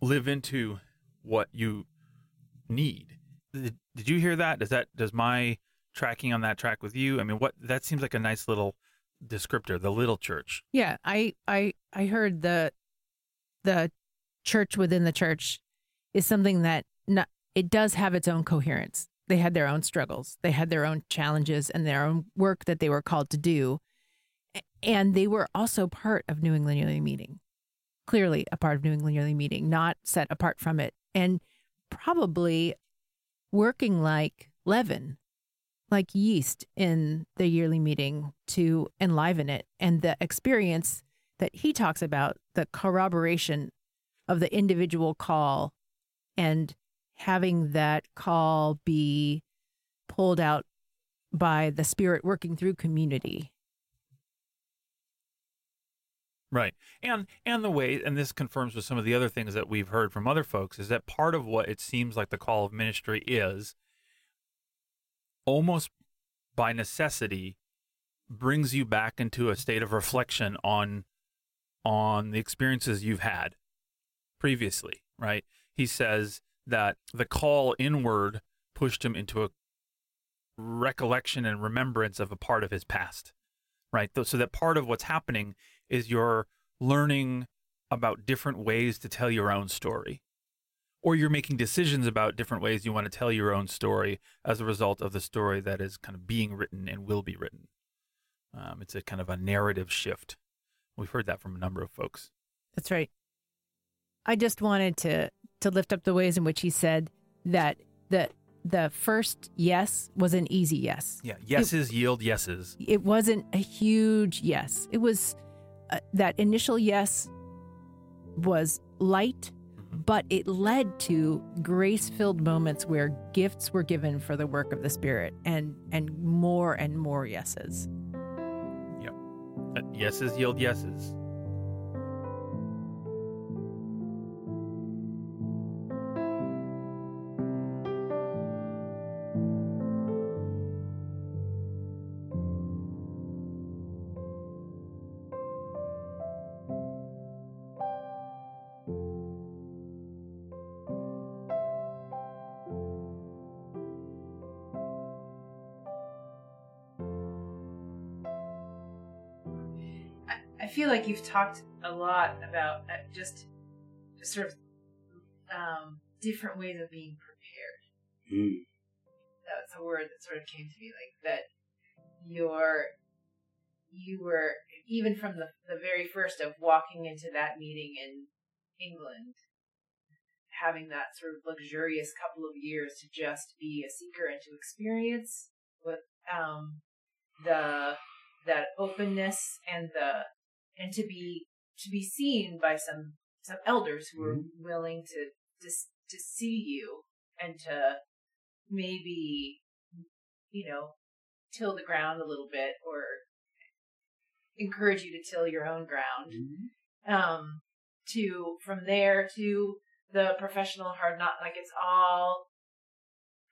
live into what you need. Did, did you hear that? Does that does my tracking on that track with you? I mean, what that seems like a nice little descriptor, the little church.
Yeah, I I I heard the the church within the church is something that not, it does have its own coherence. They had their own struggles, they had their own challenges and their own work that they were called to do, and they were also part of New England Yearly Meeting. Clearly, a part of New England Yearly Meeting, not set apart from it, and probably working like leaven like yeast in the yearly meeting to enliven it. And the experience that he talks about, the corroboration of the individual call and having that call be pulled out by the spirit working through community.
Right. And and the way and this confirms with some of the other things that we've heard from other folks is that part of what it seems like the call of ministry is almost by necessity brings you back into a state of reflection on on the experiences you've had previously, right? He says that the call inward pushed him into a recollection and remembrance of a part of his past, right? So that part of what's happening is you're learning about different ways to tell your own story or you're making decisions about different ways you want to tell your own story as a result of the story that is kind of being written and will be written. Um, it's a kind of a narrative shift. We've heard that from a number of folks.
That's right. I just wanted to to lift up the ways in which he said that the the first yes was an easy yes.
Yeah, yeses it, yield yeses.
It wasn't a huge yes. It was uh, that initial yes was light but it led to grace filled moments where gifts were given for the work of the Spirit and, and more and more yeses.
Yep. Uh, yeses yield yeses.
You've talked a lot about uh, just, sort of um, different ways of being prepared.
Mm.
That's a word that sort of came to me, like that. You're, you were even from the the very first of walking into that meeting in England, having that sort of luxurious couple of years to just be a seeker and to experience with um the that openness and the and to be to be seen by some some elders who are willing to to to see you and to maybe you know till the ground a little bit or encourage you to till your own ground
Mhm.
um to from there to the professional hard not like it's all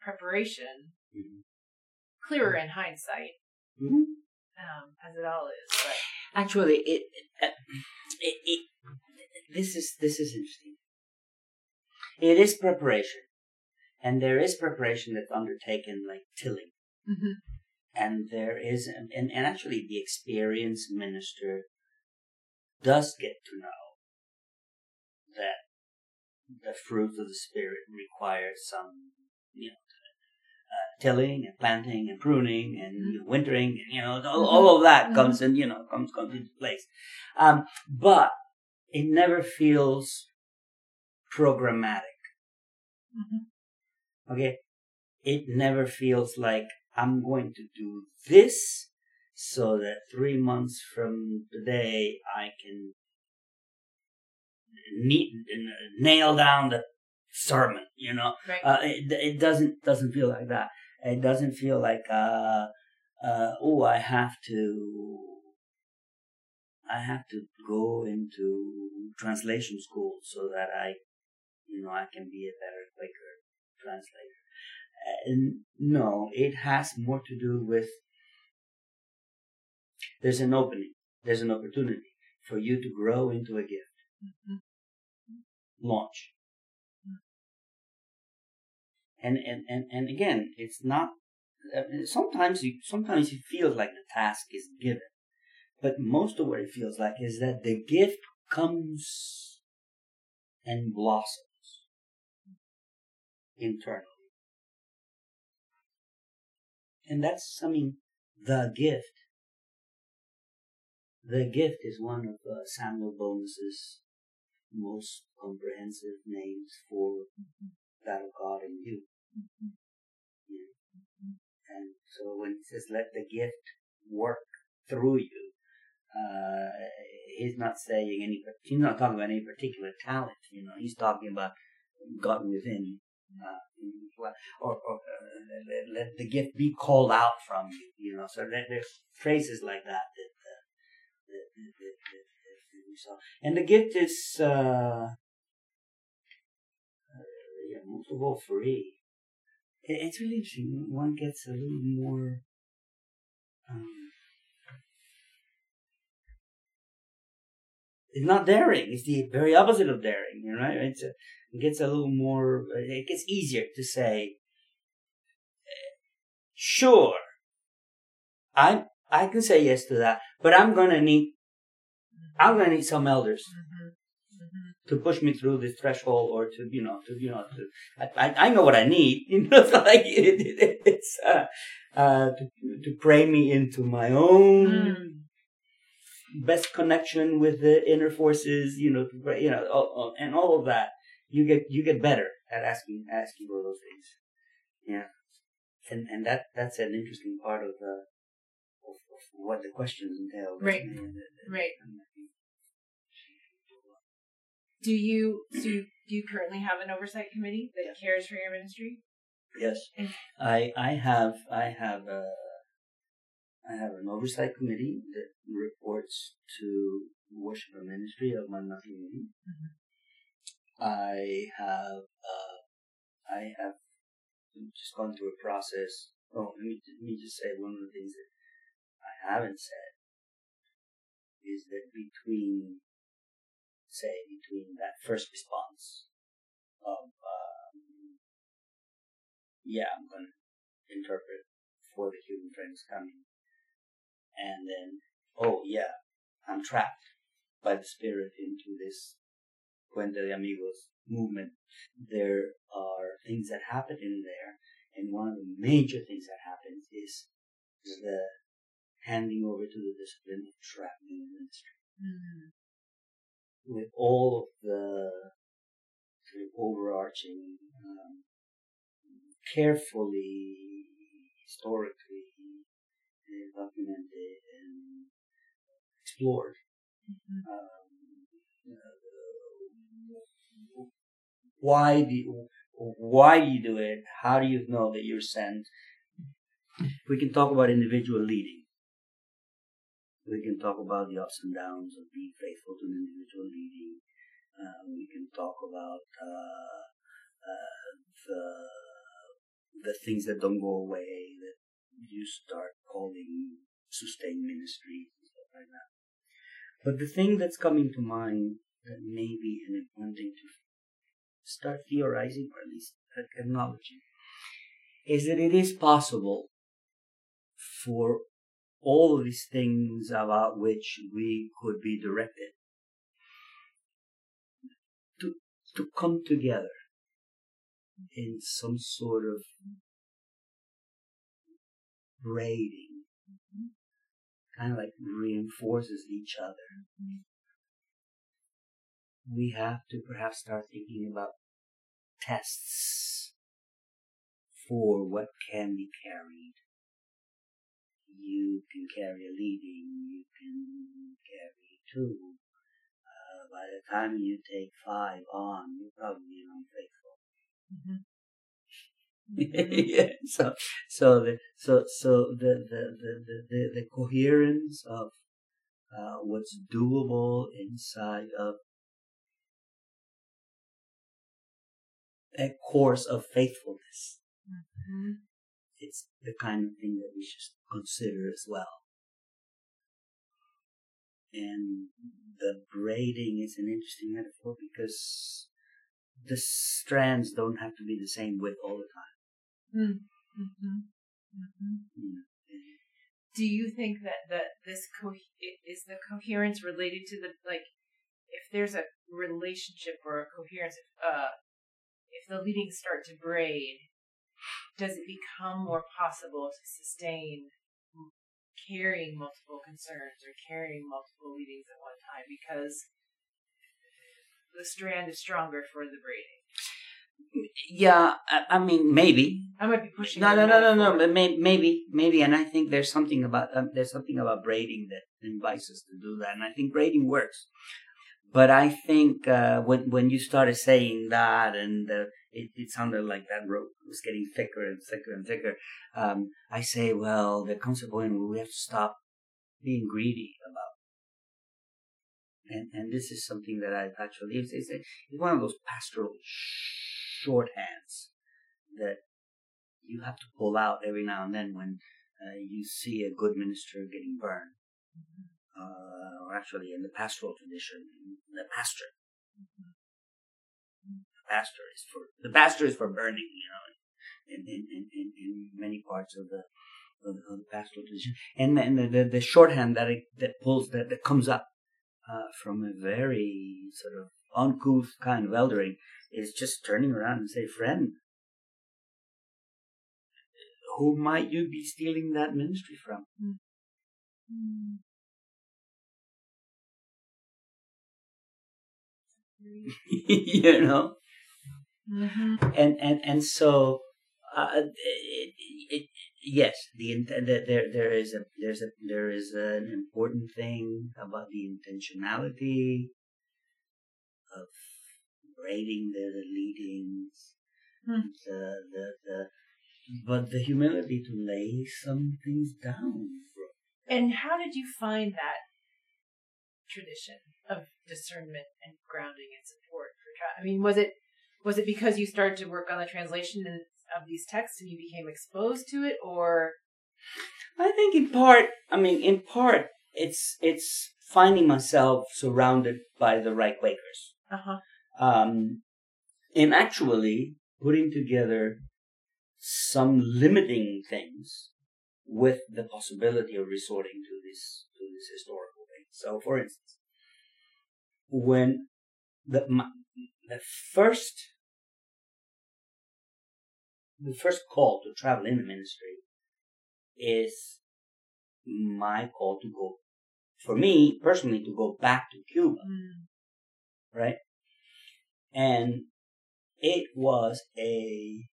preparation
Mhm.
clearer in hindsight
Mhm.
um as it all is but
Actually, it, it, it, it this is this is interesting. It is preparation, and there is preparation that's undertaken like tilling, and there is, and, and actually the experienced minister does get to know that the fruit of the spirit requires some, you know, uh, tilling and planting and pruning and know, wintering and you know all, all of that
Mhm.
comes in you know comes comes into place. Um, but it never feels programmatic. Okay? It never feels like i'm going to do this so that three months from today i can neat, nail down the sermon you know?
Right.
Uh, it, it doesn't doesn't feel like that. It doesn't feel like uh, uh, oh I have to I have to go into translation school so that I you know I can be a better quicker translator. Uh, and no, it has more to do with there's an opening, there's an opportunity for you to grow into a gift.
Mhm.
Launch. And and and, and again it's not uh, sometimes you sometimes it feels like the task is given. But most of what it feels like is that the gift comes and blossoms internally. And that's i mean the gift. The gift is one of uh, Samuel Bownas's most comprehensive names for that of god in you and so when he says, let the gift work through you, uh, he's not saying any, he's not talking about any particular talent, you know, he's talking about God within, uh, or, or uh, let, the gift be called out from you, you know, so there, there's phrases like that that, uh, that, that, that, we saw. And the gift is, uh, uh, yeah, most of all free it's really interesting. One gets a little more. Um, it's not daring. It's the very opposite of daring. You know, right? It's a, it gets a little more. It gets easier to say. Sure, I I can say yes to that, but I'm gonna need. I'm gonna need some elders
Mhm.
To push me through this threshold or to you know to you know to I I, I know what I need [LAUGHS] you know it's like it, it, it's uh, uh to to pray me into my own
Mm.
best connection with the inner forces you know to you know all, all- and all of that you get you get better at asking asking for those things yeah and and that that's an interesting part of the of, of what the questions entail
Right. Right. Do you do you, do you currently have an oversight committee that cares for your ministry?
Yes, I I have I have a I have an oversight committee that reports to worship and ministry of Manna Community.
Mhm.
I have uh, I have just gone through a process. Oh, let me let me just say one of the things that I haven't said is that between say between that first response of um, yeah, I'm going to interpret for the human friends coming. And then, oh yeah, I'm trapped. by the Spirit into this Puente de Amigos movement, there are things that happen in there, and one of the major things that happens is the handing over to the discipline of traveling ministry
Mm-hmm.
With all of the sort of overarching, um, carefully, historically uh, documented and explored.
Mm-hmm.
Um, uh, why do you, why do you do it? How do you know that you're sent? We can talk about individual leading. We can talk about the ups and downs of being faithful to an individual leading. Uh, we can talk about uh, uh, the the things that don't go away that you start calling sustained ministries and stuff like that. But the thing that's coming to mind that may be an important thing to start theorizing or at least acknowledging is that it is possible for all of these things about which we could be directed to to come together in some sort of braiding kind of like reinforces each other. We have to perhaps start thinking about tests for what can be carried you can carry a leading, you can carry two. Uh, by the time you take five on, you're probably unfaithful. [LAUGHS] yeah. So, so the so so the the the the, the, the coherence of uh, what's doable inside of a course of faithfulness
Mm-hmm.
it's the kind of thing that we should consider as well. And the braiding is an interesting metaphor because the strands don't have to be the same width all the time.
Mm-hmm. Mm-hmm.
You know.
Do you think that that this co- is the coherence related to the like if there's a relationship or a coherence uh if the leadings start to braid does it become more possible to sustain carrying multiple concerns or carrying multiple leadings at one time because the strand is stronger for the braiding
Yeah, I, I mean, maybe.
i might be pushing
No, no, no, no,
more
no. But may, maybe, maybe, and I think there's something about um, there's something about braiding that invites us to do that, and I think braiding works. But I think uh, when when you started saying that, and uh, it, it sounded like that rope was getting thicker and thicker and thicker. Um, I say, well, there comes a point where we have to stop being greedy about. And and this is something that I've actually it's, it's, it's one of those pastoral shorthands that you have to pull out every now and then when uh, you see a good minister getting burned. Uh, or actually, in the pastoral tradition, the pastor. The pastor is for the pastor is for burning, you know, in in, in, in, in many parts of the of, of the pastoral tradition, and and the, the, the shorthand that it, that pulls that that comes up uh, from a very sort of uncouth kind of eldering is just turning around and say, friend, who might you be stealing that ministry from?
Mm. [LAUGHS]
you know,
Mm-hmm.
and and and so, uh, it, it, yes, the the- there there is a there's a there is an important thing about the intentionality of braiding the, the leadings,
Hmm.
the the the, but the humility to lay some things down.
And how did you find that tradition of discernment and grounding and support for tra- I mean, was it was it because you started to work on the translation of these texts and you became exposed to it, or?
I think in part, I mean, in part, it's it's finding myself surrounded by the right Quakers,
uh huh,
um, and actually putting together some limiting things with the possibility of resorting to this to this historical thing. So, for instance, when the my, the first the first call to travel in the ministry is my call to go for me personally to go back to Cuba,
Mm.
right? And it was a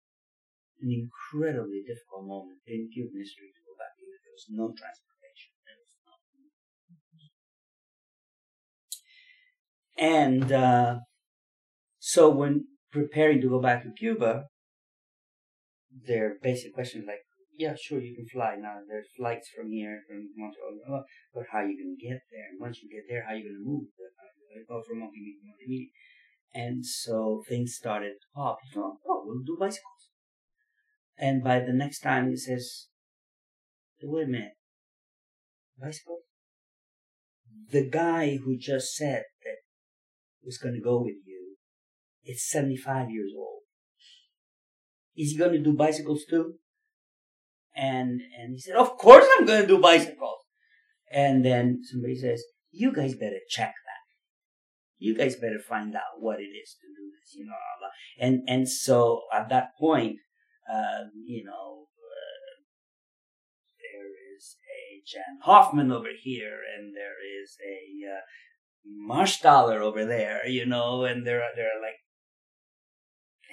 an incredibly difficult moment in Cuban history to go back because there was no transportation. There was no and uh, so when preparing to go back to Cuba, their basic question like, yeah, sure, you can fly. Now there's flights from here, from Montreal, but how are you going to get there? And once you get there, how are you going to move? Go from Montreal to Montreal. And so things started pop. He thought, oh, we'll do bicycles. And by the next time he says, wait a minute, bicycle? The guy who just said that was going to go with you is 75 years old. Is he going to do bicycles too? And, and he said, of course I'm going to do bicycles. And then somebody says, you guys better check that. You guys better find out what it is to do this, you know. And, and so at that point, uh, you know, uh, there is a Jan Hoffman over here, and there is a uh, Marshtaller over there, you know, and there are there are like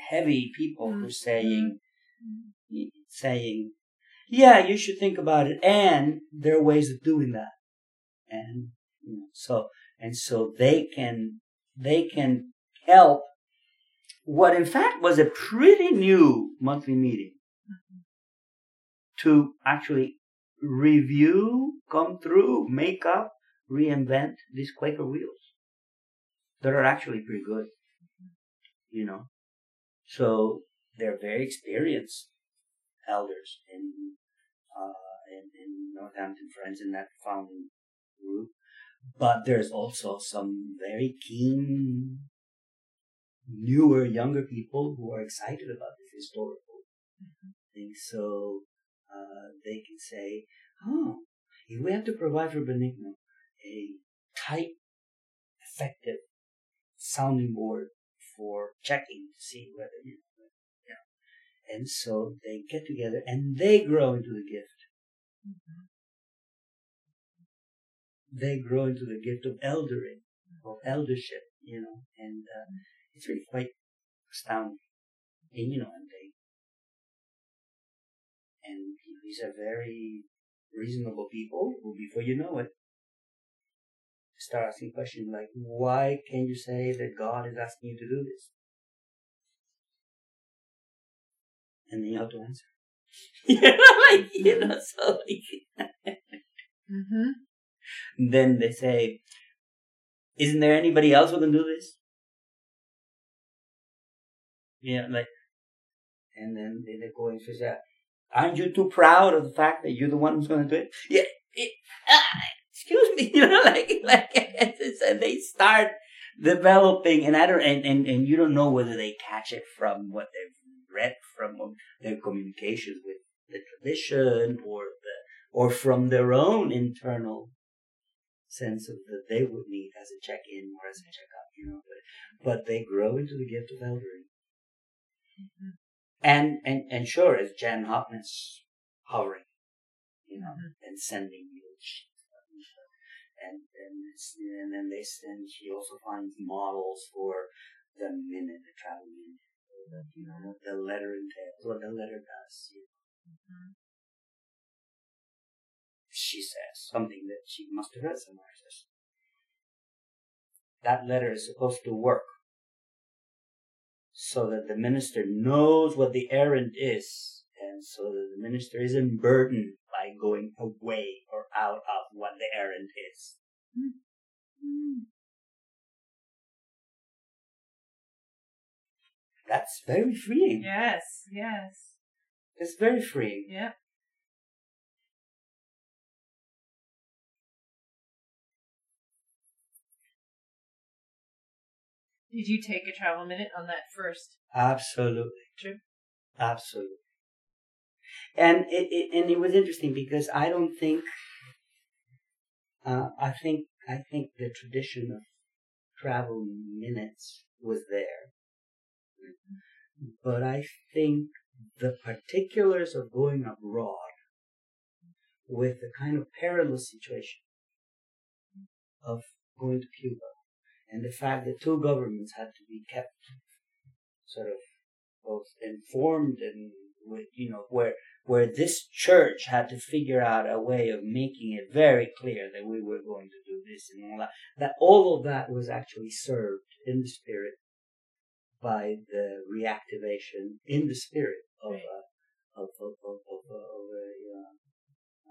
heavy people who mm-hmm. are saying mm-hmm. saying, yeah, you should think about it, and there are ways of doing that, and you know, so and so they can they can help what in fact was a pretty new monthly meeting mm-hmm. to actually review, come through, make up, reinvent these Quaker wheels that are actually pretty good, you know. So they're very experienced elders in uh, in, in Northampton Friends in that founding group, but there's also some very keen newer, younger people who are excited about this historical thing. So uh, they can say, oh, if we have to provide for Benigno a tight, effective sounding board for checking to see whether, you know, yeah. And so they get together and they grow into the gift. They grow into the gift of eldering, of eldership, you know, and uh, it's really quite astounding. And you know, and they and these are very reasonable people who, before you know it, start asking questions like, "Why can you say that God is asking you to do this?" And then you have to answer. you [LAUGHS] know, like you know, so like,
Mm-hmm.
then they say, "Isn't there anybody else who can do this?" Yeah, like, and then they, they go and say, "Aren't you too proud of the fact that you're the one who's going to do it?" Yeah, it, uh, excuse me, [LAUGHS] you know, like, like, and they start developing, and I don't, and, and and you don't know whether they catch it from what they've read from um, their communications with the tradition or the or from their own internal sense of that they would need as a check-in or as a check-up, you know. But, but they grow into the gift of eldering. Mm-hmm. And, and, and sure, as Jan Hoffman's hovering, you know, mm-hmm. and sending you and and and then they send. She also finds models for the minute, the travel minute, the, you know, what the letter entails, what the letter does. You know. Mm-hmm. She says something that she must have read somewhere. Says that letter is supposed to work so that the minister knows what the errand is, and so that the minister isn't burdened by going away or out of what the errand is. Mm-hmm. That's very freeing.
Yes, yes.
It's very freeing.
Yeah. Did you take a travel minute on that first
Absolutely.
trip?
Absolutely. And it, it and it was interesting because I don't think uh, I think I think the tradition of travel minutes was there. But I think the particulars of going abroad with the kind of perilous situation of going to Cuba and the fact that two governments had to be kept sort of both informed and you know, where, where this church had to figure out a way of making it very clear that we were going to do this and all that, that all of that was actually served in the spirit by the reactivation in the spirit of, uh, of, of, of, of, of a, uh,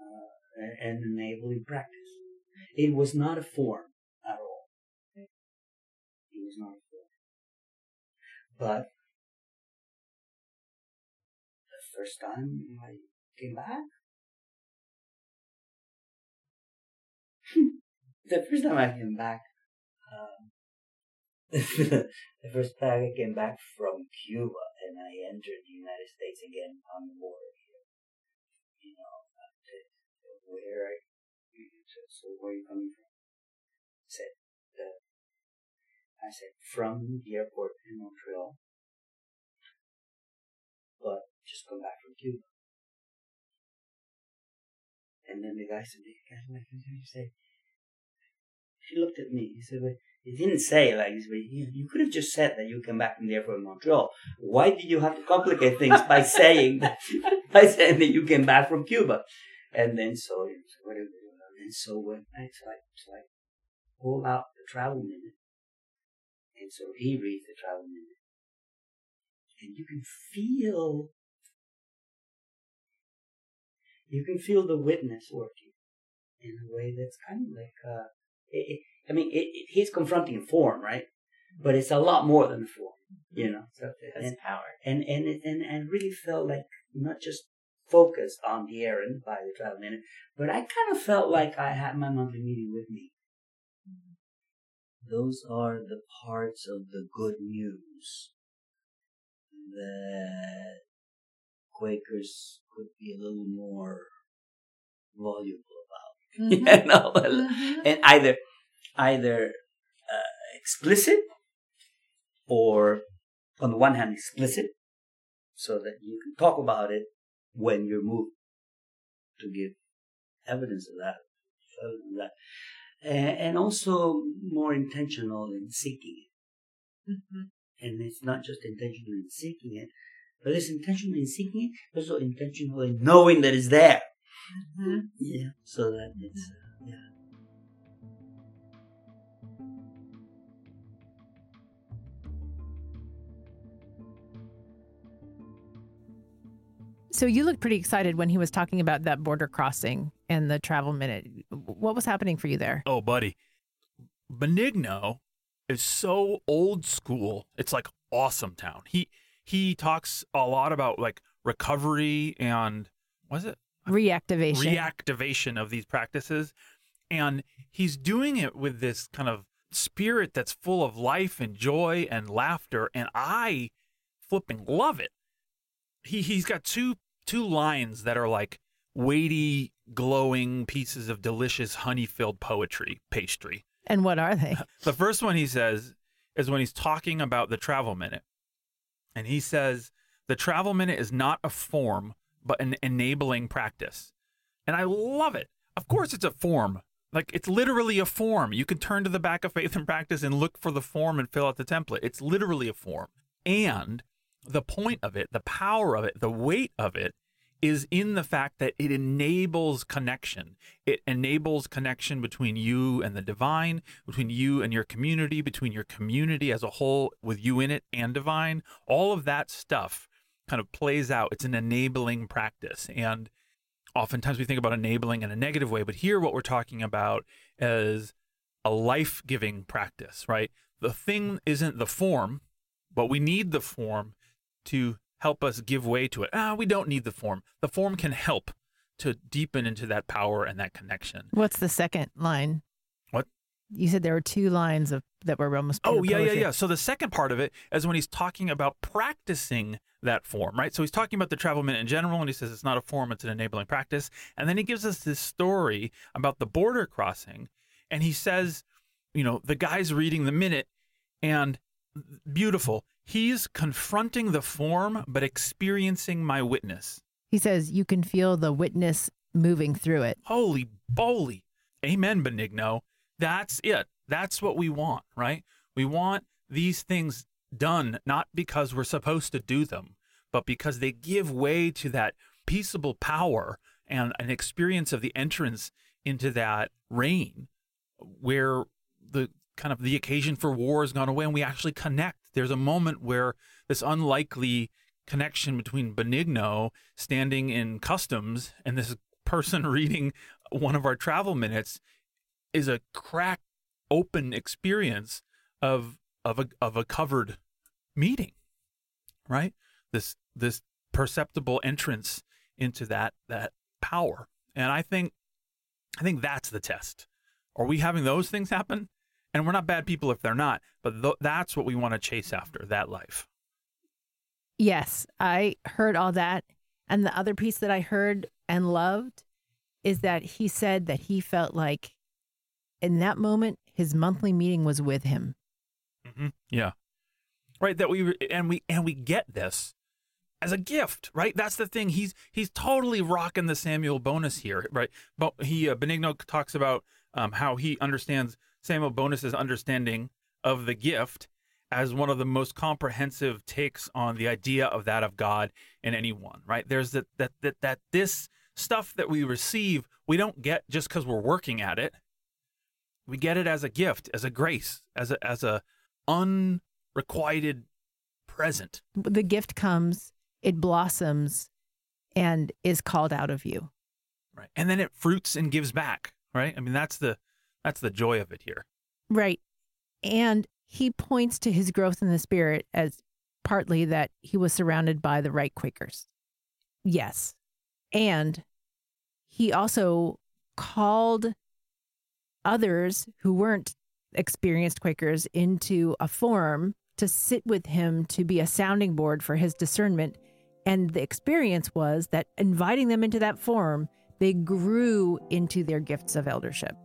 uh, an enabling practice. It was not a form at all. It was not a form. But first time I came back, [LAUGHS] the first time I came back, um, [LAUGHS] the first time I came back from Cuba and I entered the United States again on the border here. You know, where you, so where are you coming from? I said, uh, I said, from the airport in Montreal, but just come back from Cuba. And then the guy said, the guy like, you say? She looked at me. He said, well, he didn't say like but you, could have just said that you came back from the airport in Montreal. Why did you have to complicate things by [LAUGHS] saying that, [LAUGHS] by saying that you came back from Cuba? And then so, so and so when I so I, so I pull out the travel minute, and so he reads the travel minute, and you can feel, you can feel the witness working in a way that's kind of like, uh, it, it, I mean, it, it, he's confronting form, right? But it's a lot more than form, you know. So,
and, power.
And and and and really felt like not just focused on the errand by the travel minute, but I kind of felt like I had my monthly meeting with me. Those are the parts of the good news that Quakers could be a little more voluble about. [LAUGHS]
Mm-hmm.
you know,
Mhm.
and either either uh, explicit or on the one hand explicit so that you can talk about it when you're moved to give evidence of that, of that. And, and also more intentional in seeking it
Mhm.
and it's not just intentional in seeking it but it's intentional in seeking it but also intentional in knowing that it's there
Mhm.
yeah so that it's uh, yeah
So you looked pretty excited when he was talking about that border crossing and the travel minute. What was happening for you there?
Oh, buddy. Benigno is so old school. It's like awesome town. He he talks a lot about like recovery and was it
Reactivation.
reactivation of these practices and he's doing it with this kind of spirit that's full of life and joy and laughter and I flipping love it. He he's got two two lines that are like weighty glowing pieces of delicious honey-filled poetry pastry.
and what are they? [LAUGHS]
The first one he says is when he's talking about the travel minute. And he says, the travel minute is not a form, but an enabling practice. And I love it. Of course, it's a form. Like, it's literally a form. You can turn to the back of Faith and Practice and look for the form and fill out the template. It's literally a form. And the point of it, the power of it, the weight of it is in the fact that it enables connection. It enables connection between you and the divine, between you and your community, between your community as a whole with you in it and divine. All of that stuff kind of plays out. It's an enabling practice. And oftentimes we think about enabling in a negative way, but here what we're talking about is a life giving practice, right? The thing isn't the form, but we need the form to help us give way to it. Ah, we don't need the form. The form can help to deepen into that power and that connection.
What's the second line?
What?
You said there were two lines of that were almost.
Oh, yeah, yeah, yeah. So the second part of it is when he's talking about practicing that form, right? So he's talking about the travel minute in general, and he says it's not a form, it's an enabling practice. And then he gives us this story about the border crossing, and he says you know, the guy's reading the minute and beautiful. He's confronting the form, but experiencing my witness.
He says you can feel the witness moving through it.
Holy boly. Amen, Benigno. That's it. That's what we want, right? We want these things done not because we're supposed to do them, but because they give way to that peaceable power and an experience of the entrance into that reign where the kind of the occasion for war has gone away and we actually connect. There's a moment where this unlikely connection between Benigno standing in customs and this person [LAUGHS] reading one of our travel minutes is a crack open experience of of a of a covered meeting right? This this perceptible entrance into that that power. And i think i think that's the test. Are we having those things happen and we're not bad people if they're not but th- that's what we want to chase after that life
Yes, I heard all that. And the other piece that I heard and loved is that he said that he felt like in that moment, his monthly meeting was with him.
hmm Yeah. Right. That we and we and we get this as a gift, right? That's the thing. He's he's totally rocking the Samuel Bownas here, right? But he uh, Benigno talks about um, how he understands Samuel Bownas's understanding of the gift as one of the most comprehensive takes on the idea of that of God in anyone, right? There's that that that that this stuff that we receive, we don't get just because we're working at it. We get it as a gift, as a grace, as a as a unrequited present.
The gift comes, it blossoms, and is called out of you.
Right. And then it fruits and gives back, right? I mean that's the that's the joy of it here.
Right. And he points to his growth in the spirit as partly that he was surrounded by the right Quakers. Yes. And he also called others who weren't experienced Quakers into a forum to sit with him to be a sounding board for his discernment. And the experience was that inviting them into that forum, they grew into their gifts of eldership.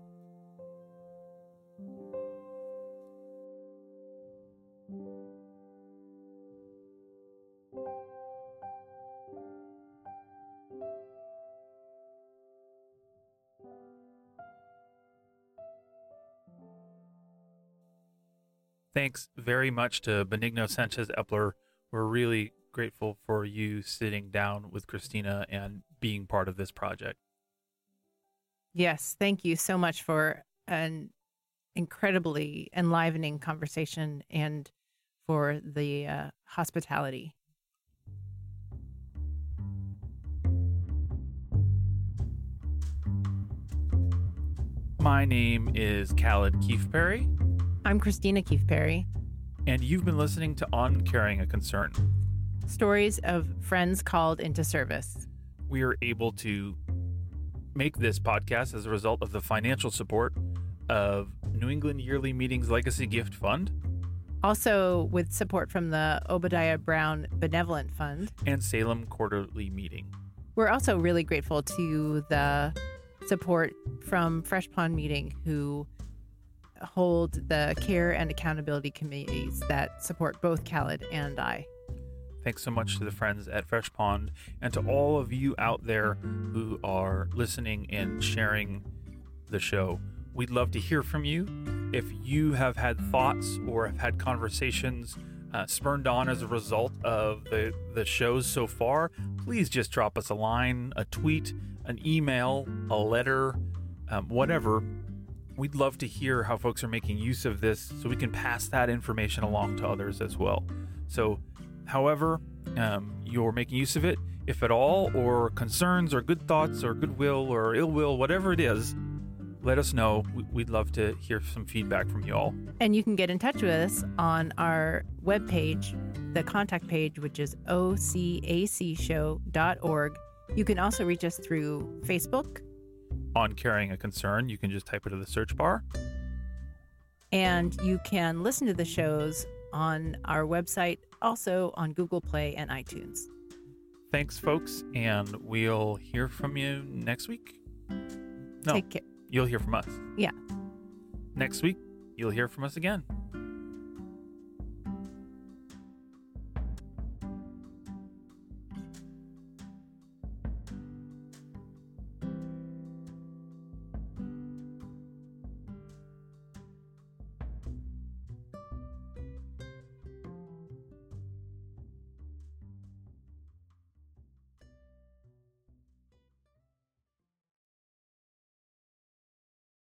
Thanks very much to Benigno Sanchez Eppler. We're really grateful for you sitting down with Kristina and being part of this project.
Yes, thank you so much for an incredibly enlivening conversation and for the uh, hospitality.
My name is Callid Keefe Perry,
I'm Kristina Keefe Perry.
and you've been listening to On Carrying a Concern.
Stories of friends called into service.
We are able to make this podcast as a result of the financial support of New England Yearly Meetings Legacy Gift Fund
Also, with support from the Obadiah Brown Benevolent Fund.
and Salem Quarterly Meeting.
We're also really grateful to the support from Fresh Pond Meeting, who hold the care and accountability committees that support both Callid and I.
Thanks so much to the friends at Fresh Pond and to all of you out there who are listening and sharing the show. We'd love to hear from you. If you have had thoughts or have had conversations uh, spurned on as a result of the, the shows so far, please just drop us a line, a tweet, an email, a letter, um, whatever. We'd love to hear how folks are making use of this so we can pass that information along to others as well. So, however, um, you're making use of it, if at all, or concerns or good thoughts or goodwill or ill will, whatever it is, let us know. We- We'd love to hear some feedback from you all.
And you can get in touch with us on our webpage, the contact page, which is ocacshow.org. You can also reach us through Facebook,
On carrying a concern, you can just type it in the search bar.
and you can listen to the shows on our website, also on Google Play and iTunes.
Thanks, folks, and we'll hear from you next week. No,
Take care.
you'll hear from us.
Yeah.
Next week, you'll hear from us again.